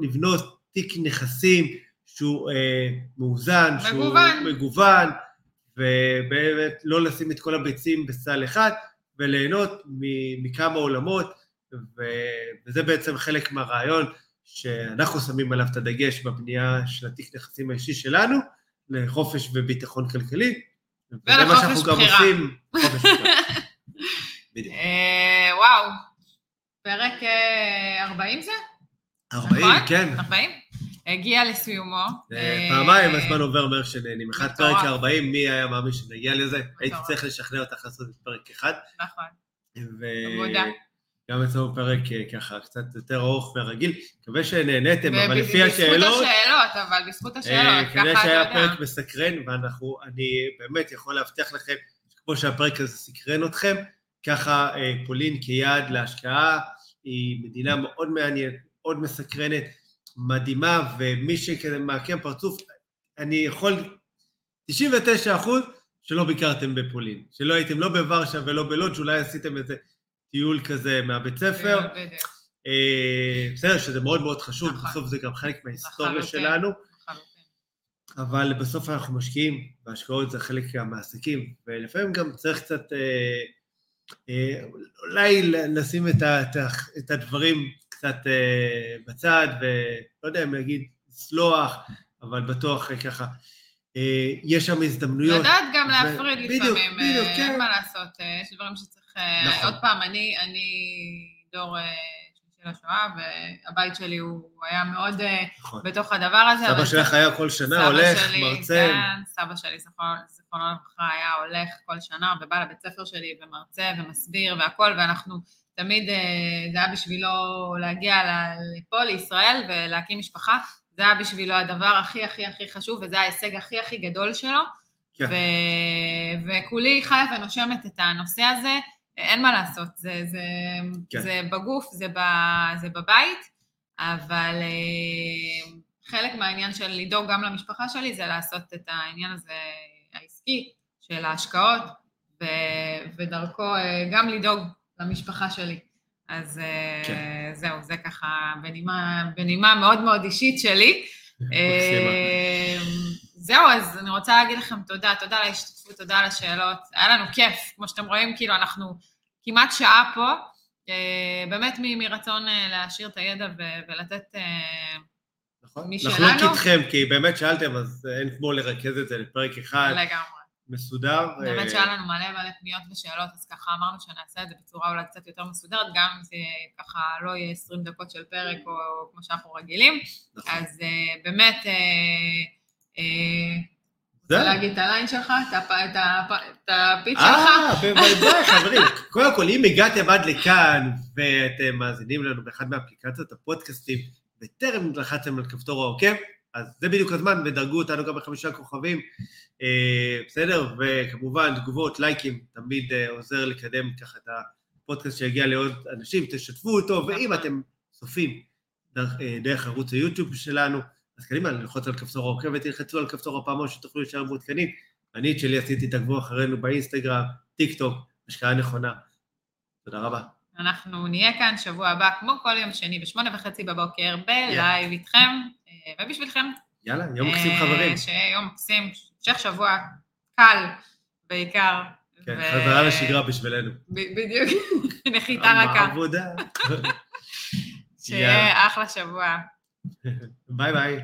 [SPEAKER 2] לבנות, תיק נכסים שהוא אה, מאוזן,
[SPEAKER 1] מגוון.
[SPEAKER 2] שהוא מגוון, ובאמת לא לשים את כל הביצים בסל אחד, וליהנות מכמה עולמות, וזה בעצם חלק מהרעיון שאנחנו שמים עליו את הדגש בבנייה של התיק נכסים האישי שלנו, לחופש וביטחון כלכלי. וזה מה שאנחנו גם
[SPEAKER 1] בחירה.
[SPEAKER 2] עושים. [LAUGHS] בדיוק.
[SPEAKER 1] אה, וואו, פרק אה, 40 זה?
[SPEAKER 2] 40,
[SPEAKER 1] נכון?
[SPEAKER 2] כן.
[SPEAKER 1] 40? הגיע לסיומו.
[SPEAKER 2] אה,
[SPEAKER 1] אה,
[SPEAKER 2] פעמיים הזמן עובר מהר שנהנים. אחד. פרק 40, מי היה מאמין שנגיע לזה? הייתי. צריך לשכנע אותך לעשות את פרק אחד.
[SPEAKER 1] נכון,
[SPEAKER 2] ו-
[SPEAKER 1] עבודה.
[SPEAKER 2] גם אצלנו פרק אה, ככה קצת יותר ארוך מהרגיל. מקווה שנהניתם, אבל לפי השאלות...
[SPEAKER 1] בזכות השאלות, אבל בזכות
[SPEAKER 2] אה,
[SPEAKER 1] השאלות,
[SPEAKER 2] כנראה
[SPEAKER 1] ככה
[SPEAKER 2] שהיה
[SPEAKER 1] אתה יודע.
[SPEAKER 2] פרק מסקרן, ואנחנו, אני באמת יכול להבטיח לכם, כמו שהפרק הזה סקרן אתכם, ככה אה, פולין כיעד להשקעה היא מדינה מאוד מעניינת, מאוד מסקרנת, מדהימה, ומי שכזה מעקם פרצוף, אני יכול, 99 אחוז שלא ביקרתם בפולין, שלא הייתם לא בוורשה ולא בלודג', אולי עשיתם איזה טיול כזה מהבית ספר,
[SPEAKER 1] בדיוק,
[SPEAKER 2] אה, בסדר, שזה מאוד מאוד חשוב,
[SPEAKER 1] נכון.
[SPEAKER 2] בסוף זה גם חלק מההיסטוריה. שלנו. אבל בסוף אנחנו משקיעים, והשקעות זה חלק מהמעסיקים, ולפעמים גם צריך קצת, אה, אה, אולי לשים את, ה, את, הדברים קצת אה, בצד, ולא יודע אם להגיד לסלוח, אבל בטוח אה, ככה. אה, יש שם הזדמנויות.
[SPEAKER 1] לדעת גם
[SPEAKER 2] ו-
[SPEAKER 1] להפריד
[SPEAKER 2] בדיוק,
[SPEAKER 1] לפעמים, אה,
[SPEAKER 2] בדיוק, כן.
[SPEAKER 1] אין מה לעשות, אה, יש דברים שצריך... אה,
[SPEAKER 2] נכון.
[SPEAKER 1] עוד פעם, אני אני דור אה, של השואה, והבית שלי הוא היה מאוד אה,
[SPEAKER 2] נכון.
[SPEAKER 1] בתוך הדבר הזה.
[SPEAKER 2] סבא שלך היה כל שנה
[SPEAKER 1] סבא
[SPEAKER 2] הולך,
[SPEAKER 1] שלי,
[SPEAKER 2] מרצה.
[SPEAKER 1] כן, סבא שלי, זכרונו זיכרונו לברכה, היה הולך כל שנה ובא לבית ספר שלי ומרצה ומסביר והכל, ואנחנו תמיד, אה, זה היה בשבילו להגיע לפה, לישראל, ולהקים משפחה. זה היה בשבילו הדבר הכי הכי הכי חשוב, וזה ההישג הכי הכי גדול שלו.
[SPEAKER 2] כן.
[SPEAKER 1] ו... וכולי חיה ונושמת את הנושא הזה, אין מה לעשות, זה, זה,
[SPEAKER 2] כן.
[SPEAKER 1] זה בגוף, זה, ב... זה בבית, אבל אה, חלק מהעניין של לדאוג גם למשפחה שלי זה לעשות את העניין הזה העסקי של ההשקעות, ו... ודרכו אה, גם לדאוג למשפחה שלי. אז אה,
[SPEAKER 2] כן.
[SPEAKER 1] זהו, זה ככה בנימה, בנימה מאוד מאוד אישית שלי. [LAUGHS] אה, זהו, אז אני רוצה להגיד לכם תודה, תודה על ההשתתפות, תודה על השאלות. היה לנו כיף, כמו שאתם רואים, כאילו אנחנו כמעט שעה פה, באמת מרצון להשאיר את הידע ולתת...
[SPEAKER 2] נכון.
[SPEAKER 1] מי
[SPEAKER 2] לחלוק
[SPEAKER 1] שלנו?
[SPEAKER 2] איתכם, כי באמת שאלתם, אז אין כמו לרכז את זה לפרק אחד
[SPEAKER 1] לגמרי.
[SPEAKER 2] מסודר.
[SPEAKER 1] באמת
[SPEAKER 2] אה,
[SPEAKER 1] שהיה לנו מלא מלא פניות ושאלות, אז ככה אמרנו שנעשה את זה בצורה אולי קצת יותר מסודרת, גם אם זה ככה לא יהיה 20 דקות של פרק או כמו שאנחנו רגילים.
[SPEAKER 2] נכון.
[SPEAKER 1] אז אה, באמת, אה. רוצה להגיד את הליין שלך, את הפיץ שלך?
[SPEAKER 2] אה, בוודאי, חברים. קודם כל, אם הגעתם עד לכאן ואתם מאזינים לנו באחד מאפליקציות הפודקאסטים, וטרם לחצתם על כפתור העוקב, אז זה בדיוק הזמן, ודרגו אותנו גם בחמישה כוכבים, אה, בסדר? וכמובן, תגובות, לייקים, תמיד אה, עוזר לקדם ככה את הפודקאסט שיגיע לעוד אנשים, תשתפו אותו, ואם אתם צופים דרך, אה, דרך ערוץ היוטיוב שלנו, אז קדימה, ללחוץ על כפתור העוקב ותלחצו על כפתור הפעמון שתוכלו להישאר מעודכנים. אני את שלי עשיתי, תעקבו אחרינו באינסטגרם, טיק טוק, השקעה נכונה. תודה רבה.
[SPEAKER 1] אנחנו נהיה כאן שבוע הבא, כמו כל יום שני, בשמונה וחצי בבוקר, בלייב איתכם אה, ובשבילכם.
[SPEAKER 2] יאללה, יום מקסים
[SPEAKER 1] אה,
[SPEAKER 2] חברים.
[SPEAKER 1] שיהיה יום מקסים, המשך שבוע קל בעיקר.
[SPEAKER 2] כן,
[SPEAKER 1] ו-
[SPEAKER 2] חזרה לשגרה בשבילנו.
[SPEAKER 1] ב- בדיוק, [LAUGHS] נחיתה רכה.
[SPEAKER 2] עבודה.
[SPEAKER 1] שיהיה אחלה שבוע.
[SPEAKER 2] ביי ביי.